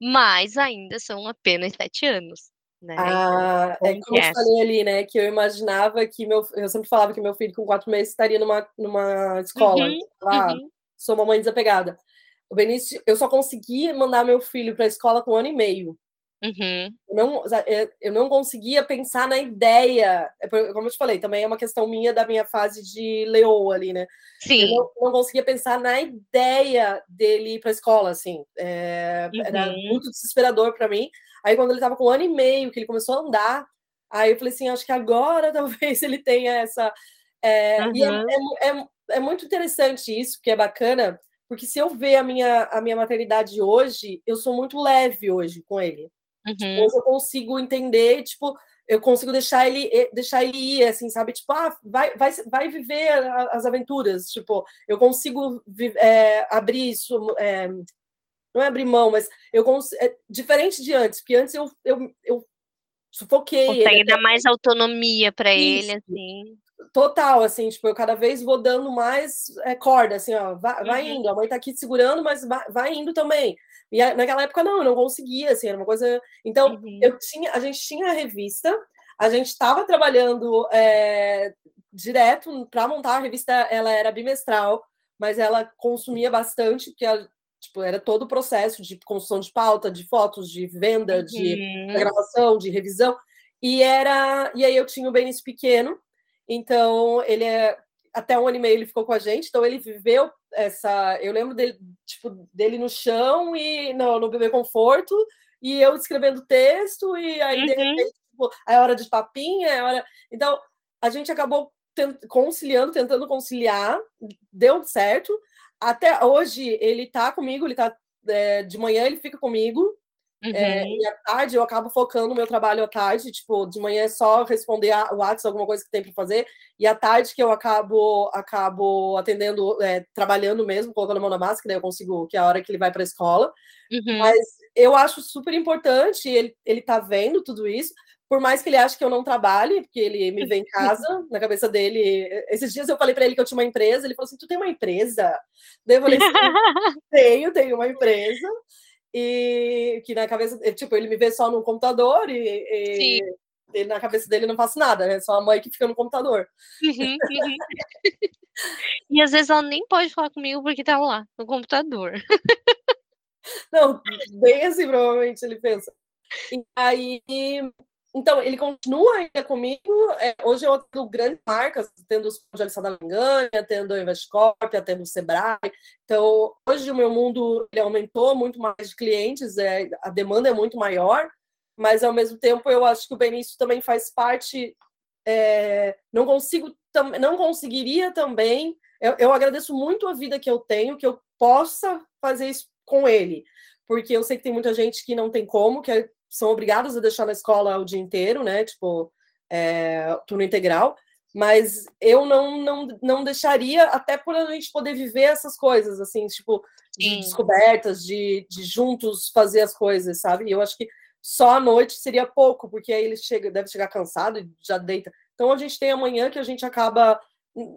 mas ainda são apenas sete anos. Né? Então, ah, é como é? eu falei ali, né? Que eu imaginava que meu. Eu sempre falava que meu filho com quatro meses estaria numa, numa escola. Uhum, ah, uhum. Sou uma mãe desapegada. O Benício, eu só consegui mandar meu filho para a escola com um ano e meio. Uhum. Eu, não, é, eu não conseguia pensar na ideia. É como eu te falei, também é uma questão minha da minha fase de leoa ali, né? Sim. Eu não, não conseguia pensar na ideia dele ir para a escola, assim. É, uhum. Era muito desesperador para mim. Aí, quando ele estava com um ano e meio, que ele começou a andar, aí eu falei assim: acho que agora talvez ele tenha essa. É, uhum. E é, é, é, é muito interessante isso, que é bacana, porque se eu ver a minha, a minha maternidade hoje, eu sou muito leve hoje com ele. Uhum. Hoje eu consigo entender, tipo, eu consigo deixar ele eh, deixar ele ir, assim, sabe? Tipo, ah, vai, vai, vai viver as aventuras. Tipo, eu consigo é, abrir isso. É, não é abrir mão, mas eu consigo. É diferente de antes, porque antes eu, eu, eu sufoquei. Consegue dar mais autonomia para ele, assim. Total, assim, tipo, eu cada vez vou dando mais é, corda, assim, ó, vai, vai uhum. indo, a mãe tá aqui segurando, mas vai, vai indo também. E naquela época, não, eu não conseguia, assim, era uma coisa. Então, uhum. eu tinha, a gente tinha a revista, a gente estava trabalhando é, direto para montar a revista, ela era bimestral, mas ela consumia bastante, porque tipo, era todo o processo de construção de pauta, de fotos, de venda, uhum. de gravação, de revisão. E era. E aí eu tinha o Benício pequeno, então ele é até um ano e meio ele ficou com a gente, então ele viveu essa. Eu lembro dele, tipo, dele no chão e no, no bebê conforto, e eu escrevendo texto, e aí uhum. de repente, tipo, é hora de papinha, é hora. Então, a gente acabou tent... conciliando, tentando conciliar, deu certo. Até hoje ele tá comigo, ele tá. É, de manhã ele fica comigo, uhum. É, e à tarde eu acabo focando no meu trabalho à tarde, tipo, de manhã é só responder o WhatsApp, alguma coisa que tem para fazer, e à tarde que eu acabo acabo atendendo, é, trabalhando mesmo, colocando a mão na máscara, eu consigo, que é a hora que ele vai para a escola. Uhum. Mas eu acho super importante, ele, ele tá vendo tudo isso, por mais que ele ache que eu não trabalhe, porque ele me vê em casa, na cabeça dele. Esses dias eu falei para ele que eu tinha uma empresa, ele falou assim: Tu tem uma empresa? Daí eu falei assim: Tenho, tenho uma empresa e que na cabeça, tipo, ele me vê só no computador e, e na cabeça dele não faço nada, é só a mãe que fica no computador. Uhum, uhum. e às vezes ela nem pode falar comigo porque tá lá, no computador. Não, bem assim, provavelmente ele pensa. E aí então, ele continua ainda comigo. É, hoje eu tenho grandes marcas, tendo os projetos da Langanha, tendo o Investcorp, tendo o Sebrae. Então, hoje o meu mundo ele aumentou muito mais de clientes, é, a demanda é muito maior, mas ao mesmo tempo eu acho que o Benício também faz parte. É, não consigo, não conseguiria também. Eu, eu agradeço muito a vida que eu tenho, que eu possa fazer isso com ele, porque eu sei que tem muita gente que não tem como, que é são obrigados a deixar na escola o dia inteiro, né? Tipo, é, turno integral. Mas eu não, não, não deixaria, até por a gente poder viver essas coisas, assim, tipo, de Sim. descobertas, de, de juntos fazer as coisas, sabe? E eu acho que só à noite seria pouco, porque aí ele chega, deve chegar cansado e já deita. Então a gente tem amanhã que a gente acaba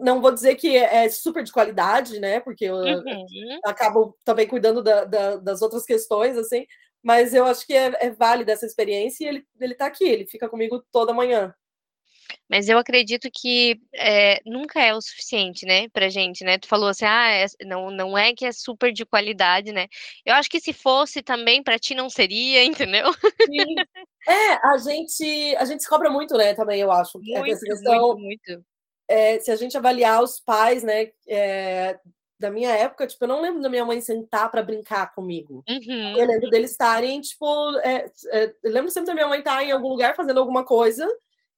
não vou dizer que é super de qualidade, né? Porque eu uhum. acabo também cuidando da, da, das outras questões, assim, mas eu acho que é, é válida essa experiência e ele, ele tá aqui, ele fica comigo toda manhã. Mas eu acredito que é, nunca é o suficiente, né, pra gente, né? Tu falou assim, ah, é, não, não é que é super de qualidade, né? Eu acho que se fosse também, para ti não seria, entendeu? Sim. É, a gente, a gente se cobra muito, né, também, eu acho. Muito, essa questão, muito, muito. É, se a gente avaliar os pais, né, é, da minha época, tipo, eu não lembro da minha mãe sentar para brincar comigo. Uhum. Eu lembro deles estarem, tipo, é, é, eu lembro sempre da minha mãe estar em algum lugar fazendo alguma coisa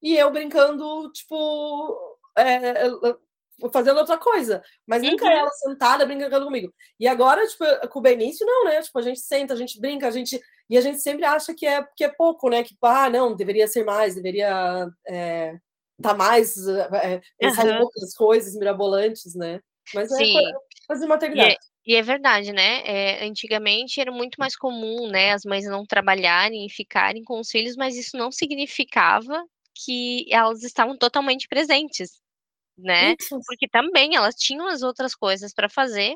e eu brincando, tipo, é, fazendo outra coisa. Mas uhum. nunca ela sentada brincando comigo. E agora, tipo, com o Benício, não, né? Tipo, a gente senta, a gente brinca, a gente. E a gente sempre acha que é, que é pouco, né? Que, ah, não, deveria ser mais, deveria é, tá mais. É, pensar uhum. em outras coisas mirabolantes, né? Mas é Sim. coisa de maternidade. E é verdade, né? É, antigamente era muito mais comum, né, as mães não trabalharem e ficarem com os filhos, mas isso não significava que elas estavam totalmente presentes, né? Isso. Porque também elas tinham as outras coisas para fazer.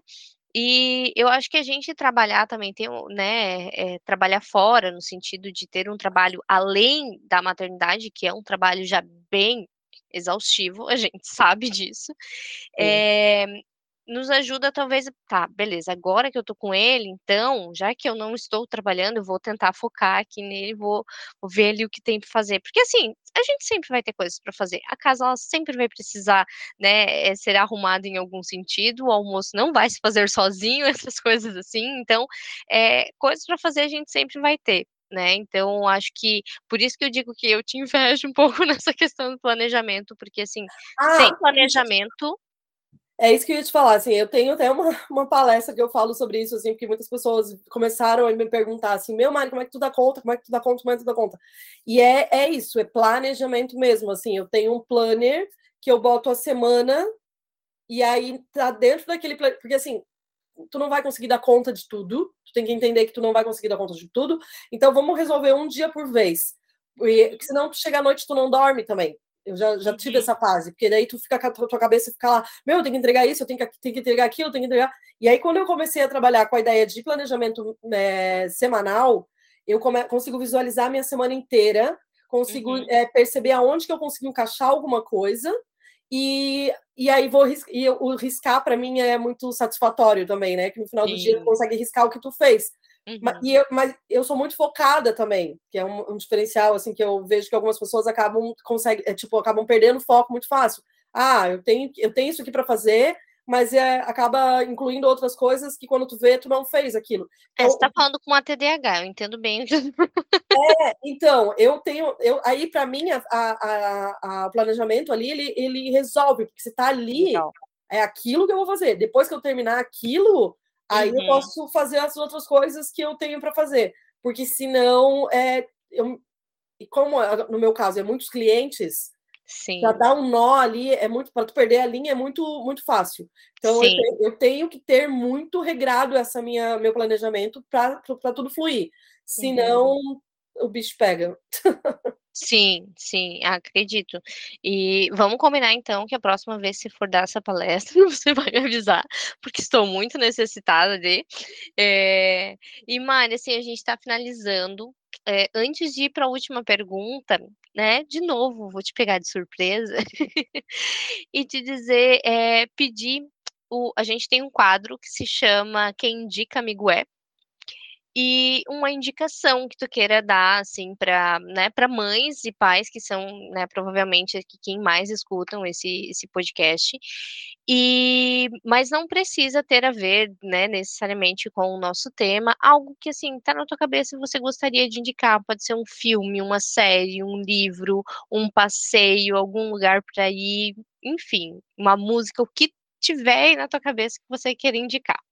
E eu acho que a gente trabalhar também tem, né, é, trabalhar fora no sentido de ter um trabalho além da maternidade, que é um trabalho já bem exaustivo, a gente sabe disso. É, nos ajuda talvez, tá, beleza, agora que eu tô com ele, então, já que eu não estou trabalhando, eu vou tentar focar aqui nele, vou, vou ver ali o que tem para fazer, porque assim, a gente sempre vai ter coisas para fazer, a casa ela sempre vai precisar, né, eh, ser arrumada em algum sentido, o almoço não vai se fazer sozinho, essas coisas assim, então, é, coisas para fazer a gente sempre vai ter, né? Então, acho que por isso que eu digo que eu te invejo um pouco nessa questão do planejamento, porque assim, ah, sem planejamento é isso que eu ia te falar, assim, eu tenho até uma, uma palestra que eu falo sobre isso, assim, porque muitas pessoas começaram a me perguntar assim, meu Mário, como é que tu dá conta, como é que tu dá conta, como é que tu dá conta? E é, é isso, é planejamento mesmo, assim, eu tenho um planner que eu boto a semana e aí tá dentro daquele planner, porque assim, tu não vai conseguir dar conta de tudo, tu tem que entender que tu não vai conseguir dar conta de tudo, então vamos resolver um dia por vez, porque senão tu chega à noite tu não dorme também, eu já, já tive essa fase, porque daí tu fica com a tua cabeça fica lá, meu, eu tenho que entregar isso, eu tenho que, tenho que entregar aquilo, eu tenho que entregar. E aí, quando eu comecei a trabalhar com a ideia de planejamento né, semanal, eu come, consigo visualizar a minha semana inteira, consigo uhum. é, perceber aonde que eu consigo encaixar alguma coisa, e, e aí vou e o riscar para mim é muito satisfatório também, né? Que no final Sim. do dia tu consegue riscar o que tu fez. Uhum. Mas, e eu, mas eu sou muito focada também, que é um, um, diferencial assim que eu vejo que algumas pessoas acabam conseguem, é, tipo, acabam perdendo foco muito fácil. Ah, eu tenho eu tenho isso aqui para fazer, mas é, acaba incluindo outras coisas que quando tu vê, tu não fez aquilo. Então, é, você tá falando com uma TDAH, eu entendo bem. é, então, eu tenho. Eu, aí, para mim, a, a, a, planejamento ali, ele, ele resolve, porque você tá ali, Legal. é aquilo que eu vou fazer. Depois que eu terminar aquilo, Aí uhum. eu posso fazer as outras coisas que eu tenho para fazer. Porque senão, é, eu, e como no meu caso é muitos clientes, Sim. já dá um nó ali, é muito para tu perder a linha é muito muito fácil. Então eu tenho, eu tenho, que ter muito regrado essa minha meu planejamento para tudo fluir. Senão uhum. O bicho pega. Sim, sim, acredito. E vamos combinar então que a próxima vez se for dar essa palestra, você vai me avisar, porque estou muito necessitada de. É... E, Mari, assim, a gente está finalizando. É, antes de ir para a última pergunta, né? De novo, vou te pegar de surpresa e te dizer, é, pedir. O, a gente tem um quadro que se chama Quem Indica Amigo É e uma indicação que tu queira dar, assim, para né, mães e pais que são, né, provavelmente quem mais escutam esse, esse podcast, e mas não precisa ter a ver, né, necessariamente com o nosso tema, algo que, assim, tá na tua cabeça e você gostaria de indicar, pode ser um filme, uma série, um livro, um passeio, algum lugar para ir, enfim, uma música, o que tiver aí na tua cabeça que você queira indicar.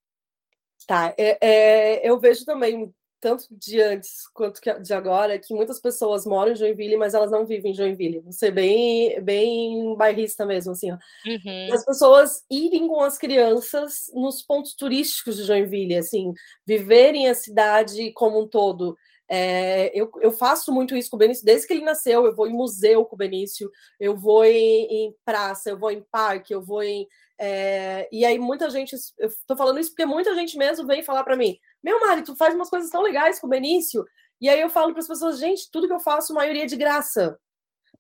Tá, é, é, eu vejo também, tanto de antes quanto de agora, que muitas pessoas moram em Joinville, mas elas não vivem em Joinville. Vou ser bem, bem bairrista mesmo, assim. Uhum. As pessoas irem com as crianças nos pontos turísticos de Joinville, assim, viverem a cidade como um todo. É, eu, eu faço muito isso com o Benício desde que ele nasceu. Eu vou em museu com o Benício, eu vou em, em praça, eu vou em parque, eu vou em. É, e aí, muita gente. Eu tô falando isso porque muita gente mesmo vem falar para mim: Meu Mari, tu faz umas coisas tão legais com o Benício. E aí eu falo para as pessoas: Gente, tudo que eu faço, maioria é de graça.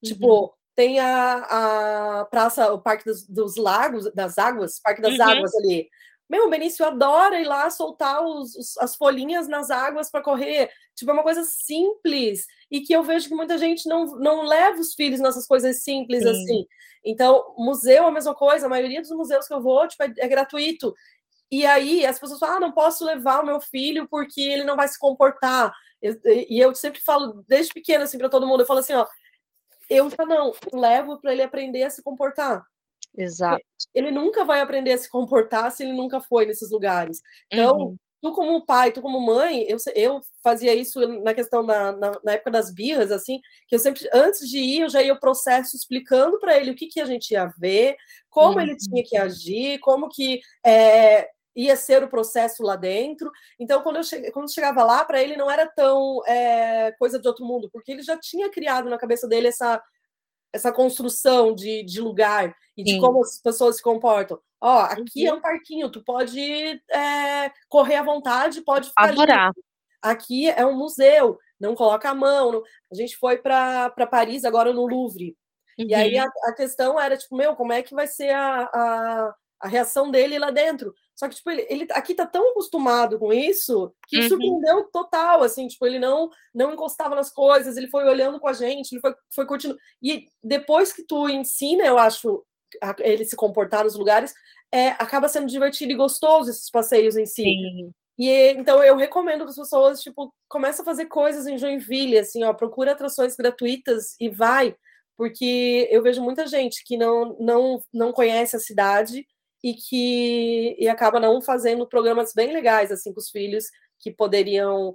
Tipo, uhum. Tipo, tem a, a praça, o Parque dos, dos Lagos, das Águas, Parque das uhum. Águas ali. Meu, o Benício adora ir lá soltar os, os, as folhinhas nas águas para correr. Tipo, é uma coisa simples e que eu vejo que muita gente não, não leva os filhos nessas coisas simples Sim. assim. Então, museu é a mesma coisa. A maioria dos museus que eu vou tipo, é, é gratuito. E aí as pessoas falam: ah, não posso levar o meu filho porque ele não vai se comportar. E eu sempre falo, desde pequeno, assim, para todo mundo, eu falo assim: ó, eu já não levo para ele aprender a se comportar. Exato. Ele nunca vai aprender a se comportar se ele nunca foi nesses lugares. Então, uhum. tu como pai, tu como mãe, eu, eu fazia isso na questão da, na, na, época das birras, assim, que eu sempre, antes de ir, eu já ia o processo explicando para ele o que, que a gente ia ver, como uhum. ele tinha que agir, como que é, ia ser o processo lá dentro. Então, quando eu, che quando eu chegava lá, para ele não era tão é, coisa de outro mundo, porque ele já tinha criado na cabeça dele essa, essa construção de, de lugar e de Sim. como as pessoas se comportam. Ó, aqui uhum. é um parquinho, tu pode é, correr à vontade, pode ficar. Adorar. Aqui é um museu, não coloca a mão. Não... A gente foi para Paris agora no Louvre. Uhum. E aí uhum. a, a, questão era, tipo, meu, como é que vai ser a, a, a reação dele lá dentro? Só que, tipo, ele, ele aqui tá tão acostumado com isso que uhum. surpreendeu total, assim, tipo, ele não não encostava nas coisas, ele foi olhando com a gente, ele foi, foi curtindo. E depois que tu ensina, eu acho, a, ele se comportar nos lugares, é, acaba sendo divertido e gostoso esses passeios em si. Sim. E então eu recomendo que as pessoas, tipo, começa a fazer coisas em Joinville, assim, ó, procura atrações gratuitas e vai, porque eu vejo muita gente que não não não conhece a cidade e que e acaba não fazendo programas bem legais assim com os filhos que poderiam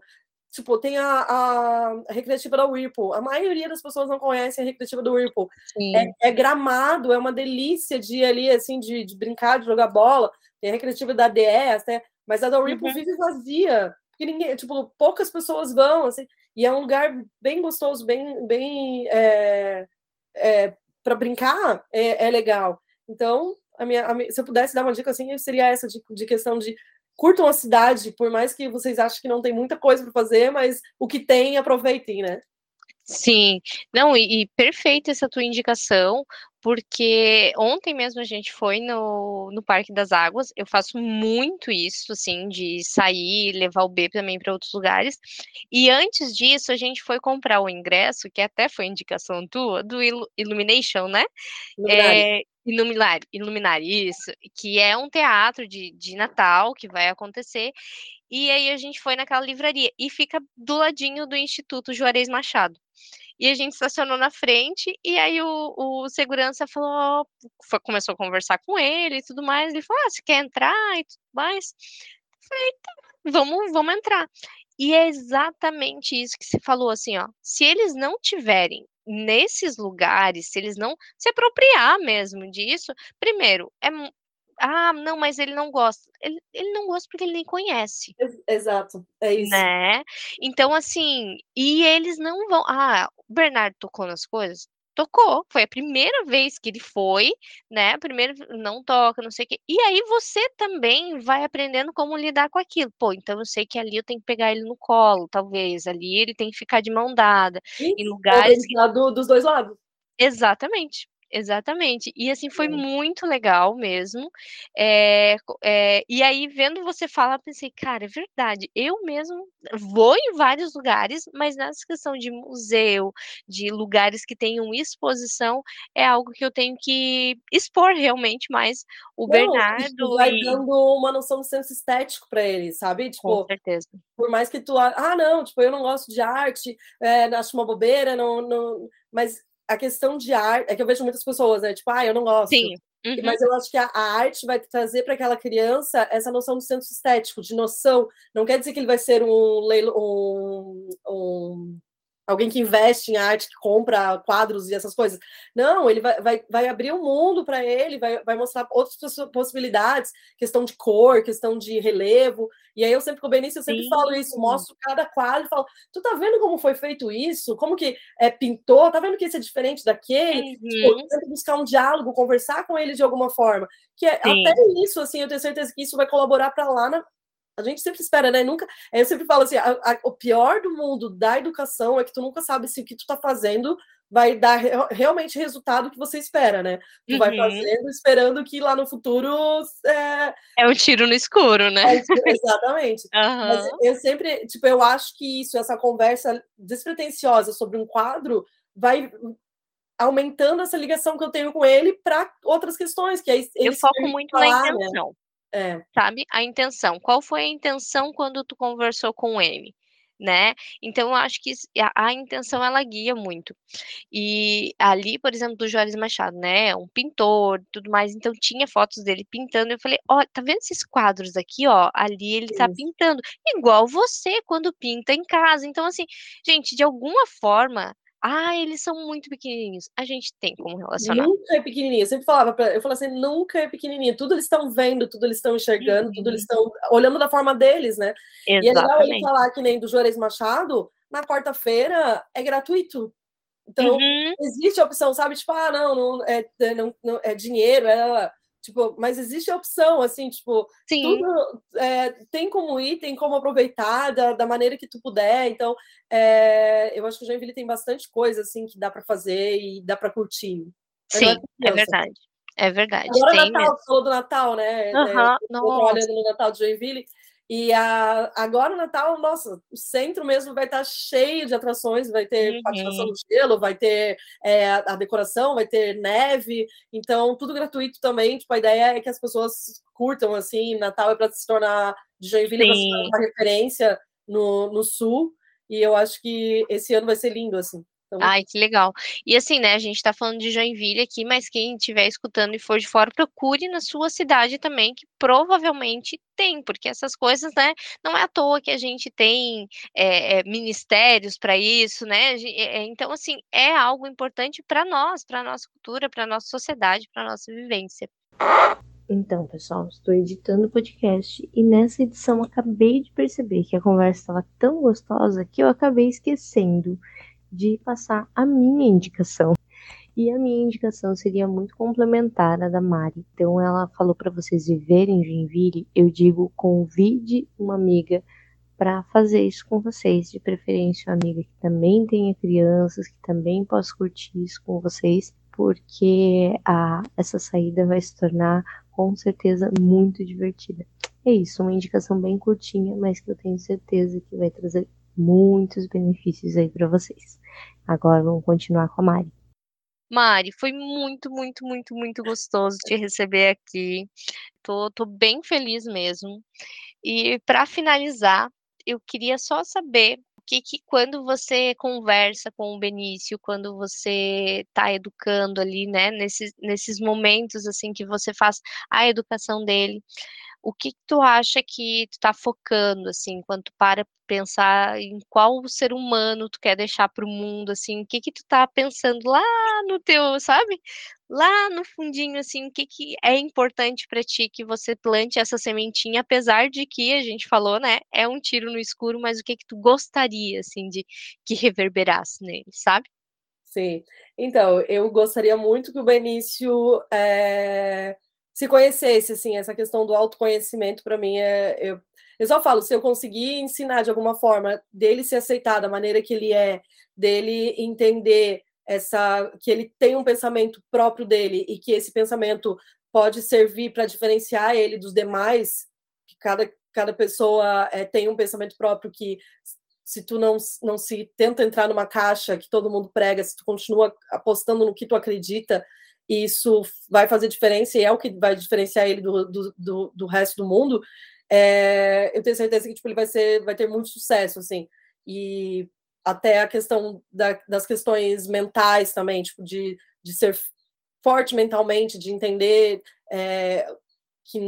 tipo tem a, a, recreativa da Whirlpool. A maioria das pessoas não conhece a recreativa do Whirlpool. É, é, gramado é uma delícia de ali assim de, de, brincar de jogar bola. Tem a recreativa da DS né? mas a da Whirlpool uhum. vive vazia porque ninguém tipo poucas pessoas vão assim e é um lugar bem gostoso bem bem é, é, para brincar é, é legal. Então a minha, a minha, se eu pudesse dar uma dica assim, seria essa de, de questão de curtam a cidade, por mais que vocês achem que não tem muita coisa para fazer, mas o que tem, aproveitem, né? Sim, não, e, e perfeita essa tua indicação, porque ontem mesmo a gente foi no, no Parque das Águas, eu faço muito isso, assim, de sair, levar o B também para outros lugares, e antes disso a gente foi comprar o ingresso, que até foi indicação tua, do Illumination, né? É, Iluminar, Iluminar, isso, que é um teatro de, de Natal que vai acontecer. E aí a gente foi naquela livraria e fica do ladinho do Instituto Juarez Machado. E a gente estacionou na frente, e aí o, o segurança falou, foi, começou a conversar com ele e tudo mais. Ele falou: Ah, você quer entrar e tudo mais? Eu falei, tá, vamos, vamos entrar. E é exatamente isso que você falou, assim, ó. Se eles não tiverem nesses lugares, se eles não se apropriar mesmo disso, primeiro, é ah, não, mas ele não gosta. Ele, ele não gosta porque ele nem conhece. Exato, é isso. Né? Então, assim, e eles não vão. Ah, o Bernardo tocou nas coisas? Tocou. Foi a primeira vez que ele foi, né? Primeiro não toca, não sei o quê. E aí você também vai aprendendo como lidar com aquilo. Pô, então eu sei que ali eu tenho que pegar ele no colo, talvez. Ali ele tem que ficar de mão dada. Sim, em lugares. Que... Do, dos dois lados. Exatamente. Exatamente. E assim foi é. muito legal mesmo. É, é, e aí, vendo você falar, pensei, cara, é verdade. Eu mesmo vou em vários lugares, mas nessa questão de museu, de lugares que tenham exposição, é algo que eu tenho que expor realmente mais o Não, Bernardo. Vai e... dando uma noção do senso estético para ele, sabe? Tipo, Com certeza. Por mais que tu. Ah, não, tipo, eu não gosto de arte, é, acho uma bobeira, não, não. Mas a questão de arte, é que eu vejo muitas pessoas, né? Tipo, ah, eu não gosto. Sim. Uhum. Mas eu acho que a, arte vai trazer para aquela criança essa noção do senso estético, de noção. Não quer dizer que ele vai ser um, um, um alguém que investe em arte, que compra quadros e essas coisas. Não, ele vai, vai, vai abrir o um mundo para ele, vai, vai mostrar outras possibilidades, questão de cor, questão de relevo. E aí eu sempre com o Benício, eu sempre Sim. falo isso, mostro cada quadro e falo, tu tá vendo como foi feito isso? Como que é, pintou? Tá vendo que isso é diferente daquele? Tipo, uhum. Tipo, buscar um diálogo, conversar com ele de alguma forma. Que é, até isso, assim, eu tenho certeza que isso vai colaborar para lá na, a gente sempre espera, né? Nunca. Eu sempre falo assim: a, a, o pior do mundo da educação é que tu nunca sabe se o que tu tá fazendo vai dar re, realmente resultado que você espera, né? Tu uhum. vai fazendo esperando que lá no futuro. É, é um tiro no escuro, né? É, exatamente. Uhum. Mas eu sempre, tipo, eu acho que isso, essa conversa despretensiosa sobre um quadro, vai aumentando essa ligação que eu tenho com ele para outras questões que aí eu foco muito falar, na né? intenção. Né? É. Sabe? A intenção. Qual foi a intenção quando tu conversou com ele? Né? Então eu acho que a, a, intenção ela guia muito. E ali, por exemplo, do Juarez Machado, né? Um pintor, tudo mais. Então tinha fotos dele pintando. Eu falei, ó, tá vendo esses quadros aqui, ó? Ali ele tá pintando, igual você quando pinta em casa. Então assim, gente, de alguma forma ah, eles são muito pequenininhos. A gente tem como relacionar. Nunca é pequenininho. Eu sempre falava, pra, eu falava assim, nunca é pequenininho. Tudo eles estão vendo, tudo eles estão enxergando, uhum. tudo eles uhum. estão olhando da forma deles, né? Exatamente. E é legal ele falar que nem do Juarez Machado, na quarta-feira é gratuito. Então, uhum. existe a opção, sabe? Tipo, ah, não, não é, é não, não é dinheiro, é Tipo, mas existe a opção, assim, tipo, Sim. tudo é, tem como ir, tem como aproveitar da, da maneira que tu puder. Então, é, eu acho que o Joinville tem bastante coisa, assim, que dá para fazer e dá para curtir. Sim, é verdade. É verdade. Agora tem Natal, mesmo. falou do Natal, né? Uhum, é, trabalhando no Natal de Joinville. E a, agora o Natal, nossa, o centro mesmo vai estar cheio de atrações, vai ter uhum. patinação no gelo, vai ter é, a decoração, vai ter neve, então tudo gratuito também. Tipo, a ideia é que as pessoas curtam, assim, Natal é para se tornar de Joinville para se tornar uma referência no, no sul, e eu acho que esse ano vai ser lindo, assim. Então... Ai, que legal. E assim, né, a gente está falando de Joinville aqui, mas quem estiver escutando e for de fora, procure na sua cidade também, que provavelmente tem, porque essas coisas, né, não é à toa que a gente tem é, é, ministérios para isso, né? É, então, assim, é algo importante para nós, para a nossa cultura, para a nossa sociedade, para a nossa vivência. Então, pessoal, estou editando o podcast e nessa edição acabei de perceber que a conversa estava tão gostosa que eu acabei esquecendo de passar a minha indicação. E a minha indicação seria muito complementar à da Mari. Então ela falou para vocês viverem em Joinville, eu digo convide uma amiga para fazer isso com vocês, de preferência uma amiga que também tenha crianças, que também possa curtir isso com vocês, porque a, essa saída vai se tornar com certeza muito divertida. É isso, uma indicação bem curtinha, mas que eu tenho certeza que vai trazer muitos benefícios aí para vocês. Agora vamos continuar com a Mari. Mari, foi muito, muito, muito, muito gostoso te receber aqui. Tô, tô bem feliz mesmo. E para finalizar, eu queria só saber o que, que quando você conversa com o Benício, quando você está educando ali, né, nesses, nesses momentos assim que você faz a educação dele, o que, que tu acha que tu tá focando, assim, quando para pensar em qual ser humano tu quer deixar para o mundo, assim, o que que tu tá pensando lá no teu, sabe? Lá no fundinho, assim, o que que é importante para ti que você plante essa sementinha, apesar de que a gente falou, né, é um tiro no escuro, mas o que que tu gostaria, assim, de que reverberasse nele, sabe? Sim. Então, eu gostaria muito que o Benício é se conhecesse, assim, essa questão do autoconhecimento, para mim, é. Eu, eu só falo, se eu conseguir ensinar de alguma forma dele se aceitar da maneira que ele é, dele entender essa que ele tem um pensamento próprio dele e que esse pensamento pode servir para diferenciar ele dos demais, que cada, cada pessoa é, tem um pensamento próprio que se tu não, não se tenta entrar numa caixa que todo mundo prega, se tu continua apostando no que tu acredita, isso vai fazer diferença e é o que vai diferenciar ele do, do, do, do resto do mundo, é, eu tenho certeza que tipo, ele vai, ser, vai ter muito sucesso, assim. E até a questão da, das questões mentais também, tipo, de, de ser forte mentalmente, de entender é, que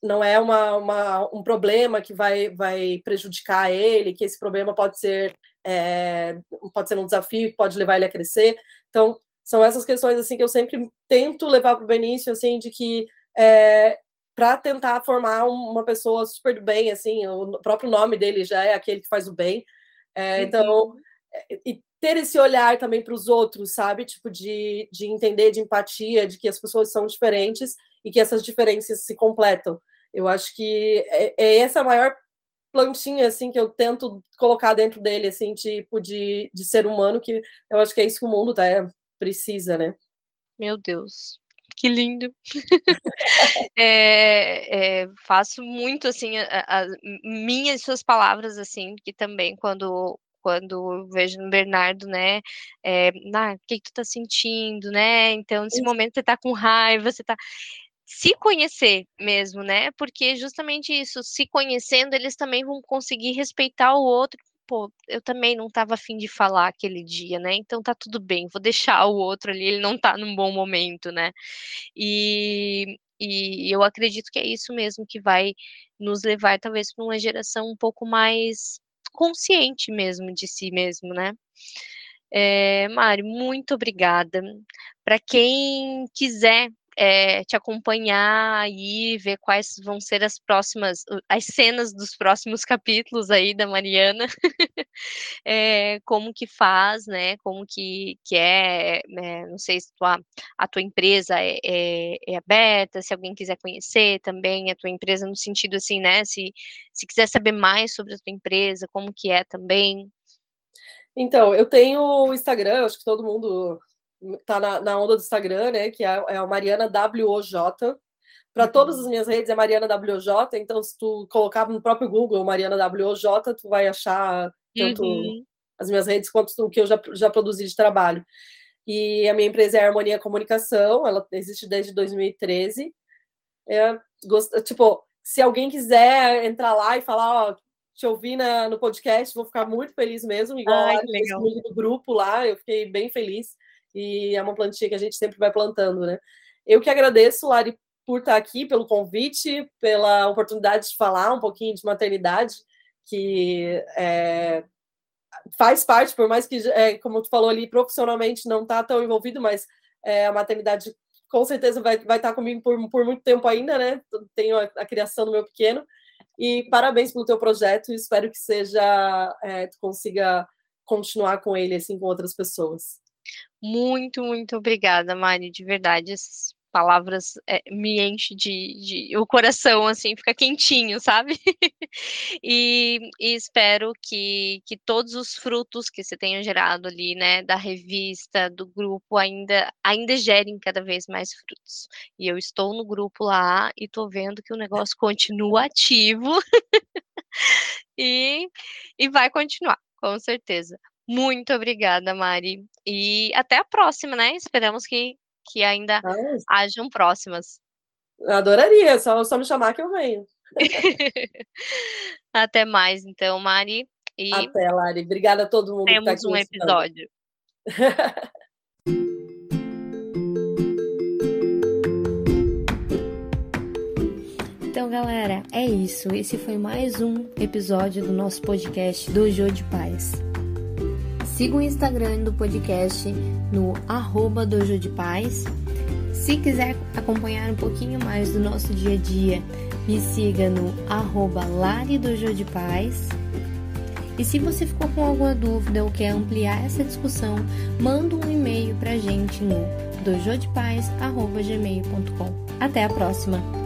não é uma, uma, um problema que vai, vai prejudicar ele, que esse problema pode ser é, pode ser um desafio pode levar ele a crescer. Então, são essas questões assim que eu sempre tento levar para o Benício, assim, de que é, para tentar formar uma pessoa super do bem, assim, o próprio nome dele já é aquele que faz o bem. É, então, uhum. e ter esse olhar também para os outros, sabe? Tipo, de, de entender, de empatia, de que as pessoas são diferentes e que essas diferenças se completam. Eu acho que é, é essa a maior plantinha assim que eu tento colocar dentro dele assim tipo de, de ser humano que eu acho que é isso que o mundo tá, é, precisa né meu Deus que lindo é, é, faço muito assim a, a, minhas suas palavras assim que também quando quando vejo no Bernardo, né, é, ah, o que, que tu tá sentindo, né, então nesse Isso. momento você tá com raiva, você tá, se conhecer mesmo, né? Porque justamente isso, se conhecendo, eles também vão conseguir respeitar o outro. Pô, eu também não estava afim de falar aquele dia, né? Então tá tudo bem, vou deixar o outro ali, ele não tá num bom momento, né? E, e eu acredito que é isso mesmo que vai nos levar, talvez, para uma geração um pouco mais consciente mesmo de si mesmo, né? É, Mari, muito obrigada. Para quem quiser é, te acompanhar aí, ver quais vão ser as próximas, as cenas dos próximos capítulos aí da Mariana, é, como que faz, né, como que, que é, é não sei se tua, a tua empresa é, é, é, aberta, se alguém quiser conhecer também a tua empresa no sentido assim, né, se, se quiser saber mais sobre a tua empresa, como que é também. Então, eu tenho o Instagram, acho que todo mundo tá na, na, onda do Instagram, né? Que é, é a Mariana WOJ. Para uhum. todas as minhas redes é Mariana WJ, então se tu colocar no próprio Google Mariana WJ, tu vai achar tanto uhum. as minhas redes quanto o que eu já, já produzi de trabalho. E a minha empresa é a Harmonia Comunicação, ela existe desde 2013. É, gost... Tipo, se alguém quiser entrar lá e falar, ó, te ouvir na, no podcast, vou ficar muito feliz mesmo, igual Ai, lá no grupo lá, eu fiquei bem feliz e é uma plantinha que a gente sempre vai plantando, né? Eu que agradeço, Lari, por estar aqui, pelo convite, pela oportunidade de falar um pouquinho de maternidade, que é, faz parte, por mais que, é, como tu falou ali, profissionalmente não está tão envolvido, mas é, a maternidade com certeza vai, vai estar comigo por, por muito tempo ainda, né? Tenho a, a criação do meu pequeno. E parabéns pelo teu projeto, espero que seja, é, tu consiga continuar com ele, assim, com outras pessoas. Muito, muito obrigada, Mari, de verdade. Essas palavras é, me enchem de, de, O coração, assim, fica quentinho, sabe? e, e, espero que, que todos os frutos que você tenha gerado ali, né, da revista, do grupo, ainda, ainda gerem cada vez mais frutos. E eu estou no grupo lá e estou vendo que o negócio continua ativo. e, e vai continuar, com certeza. Muito obrigada, Mari. E até a próxima, né? Esperamos que, que ainda ah, hajam próximas. Adoraria, só, só me chamar que eu venho. até mais, então, Mari. E até, Lari. Obrigada a todo mundo. Temos tá um episódio. Então, galera, é isso. Esse foi mais um episódio do nosso podcast do Jô de Paz. Siga o Instagram do podcast no arroba Dojo de Paz. Se quiser acompanhar um pouquinho mais do nosso dia a dia, me siga no arroba Lari Dojo de Paz. E se você ficou com alguma dúvida ou quer ampliar essa discussão, manda um e-mail para a gente no dojodepaz.gmail.com. Até a próxima!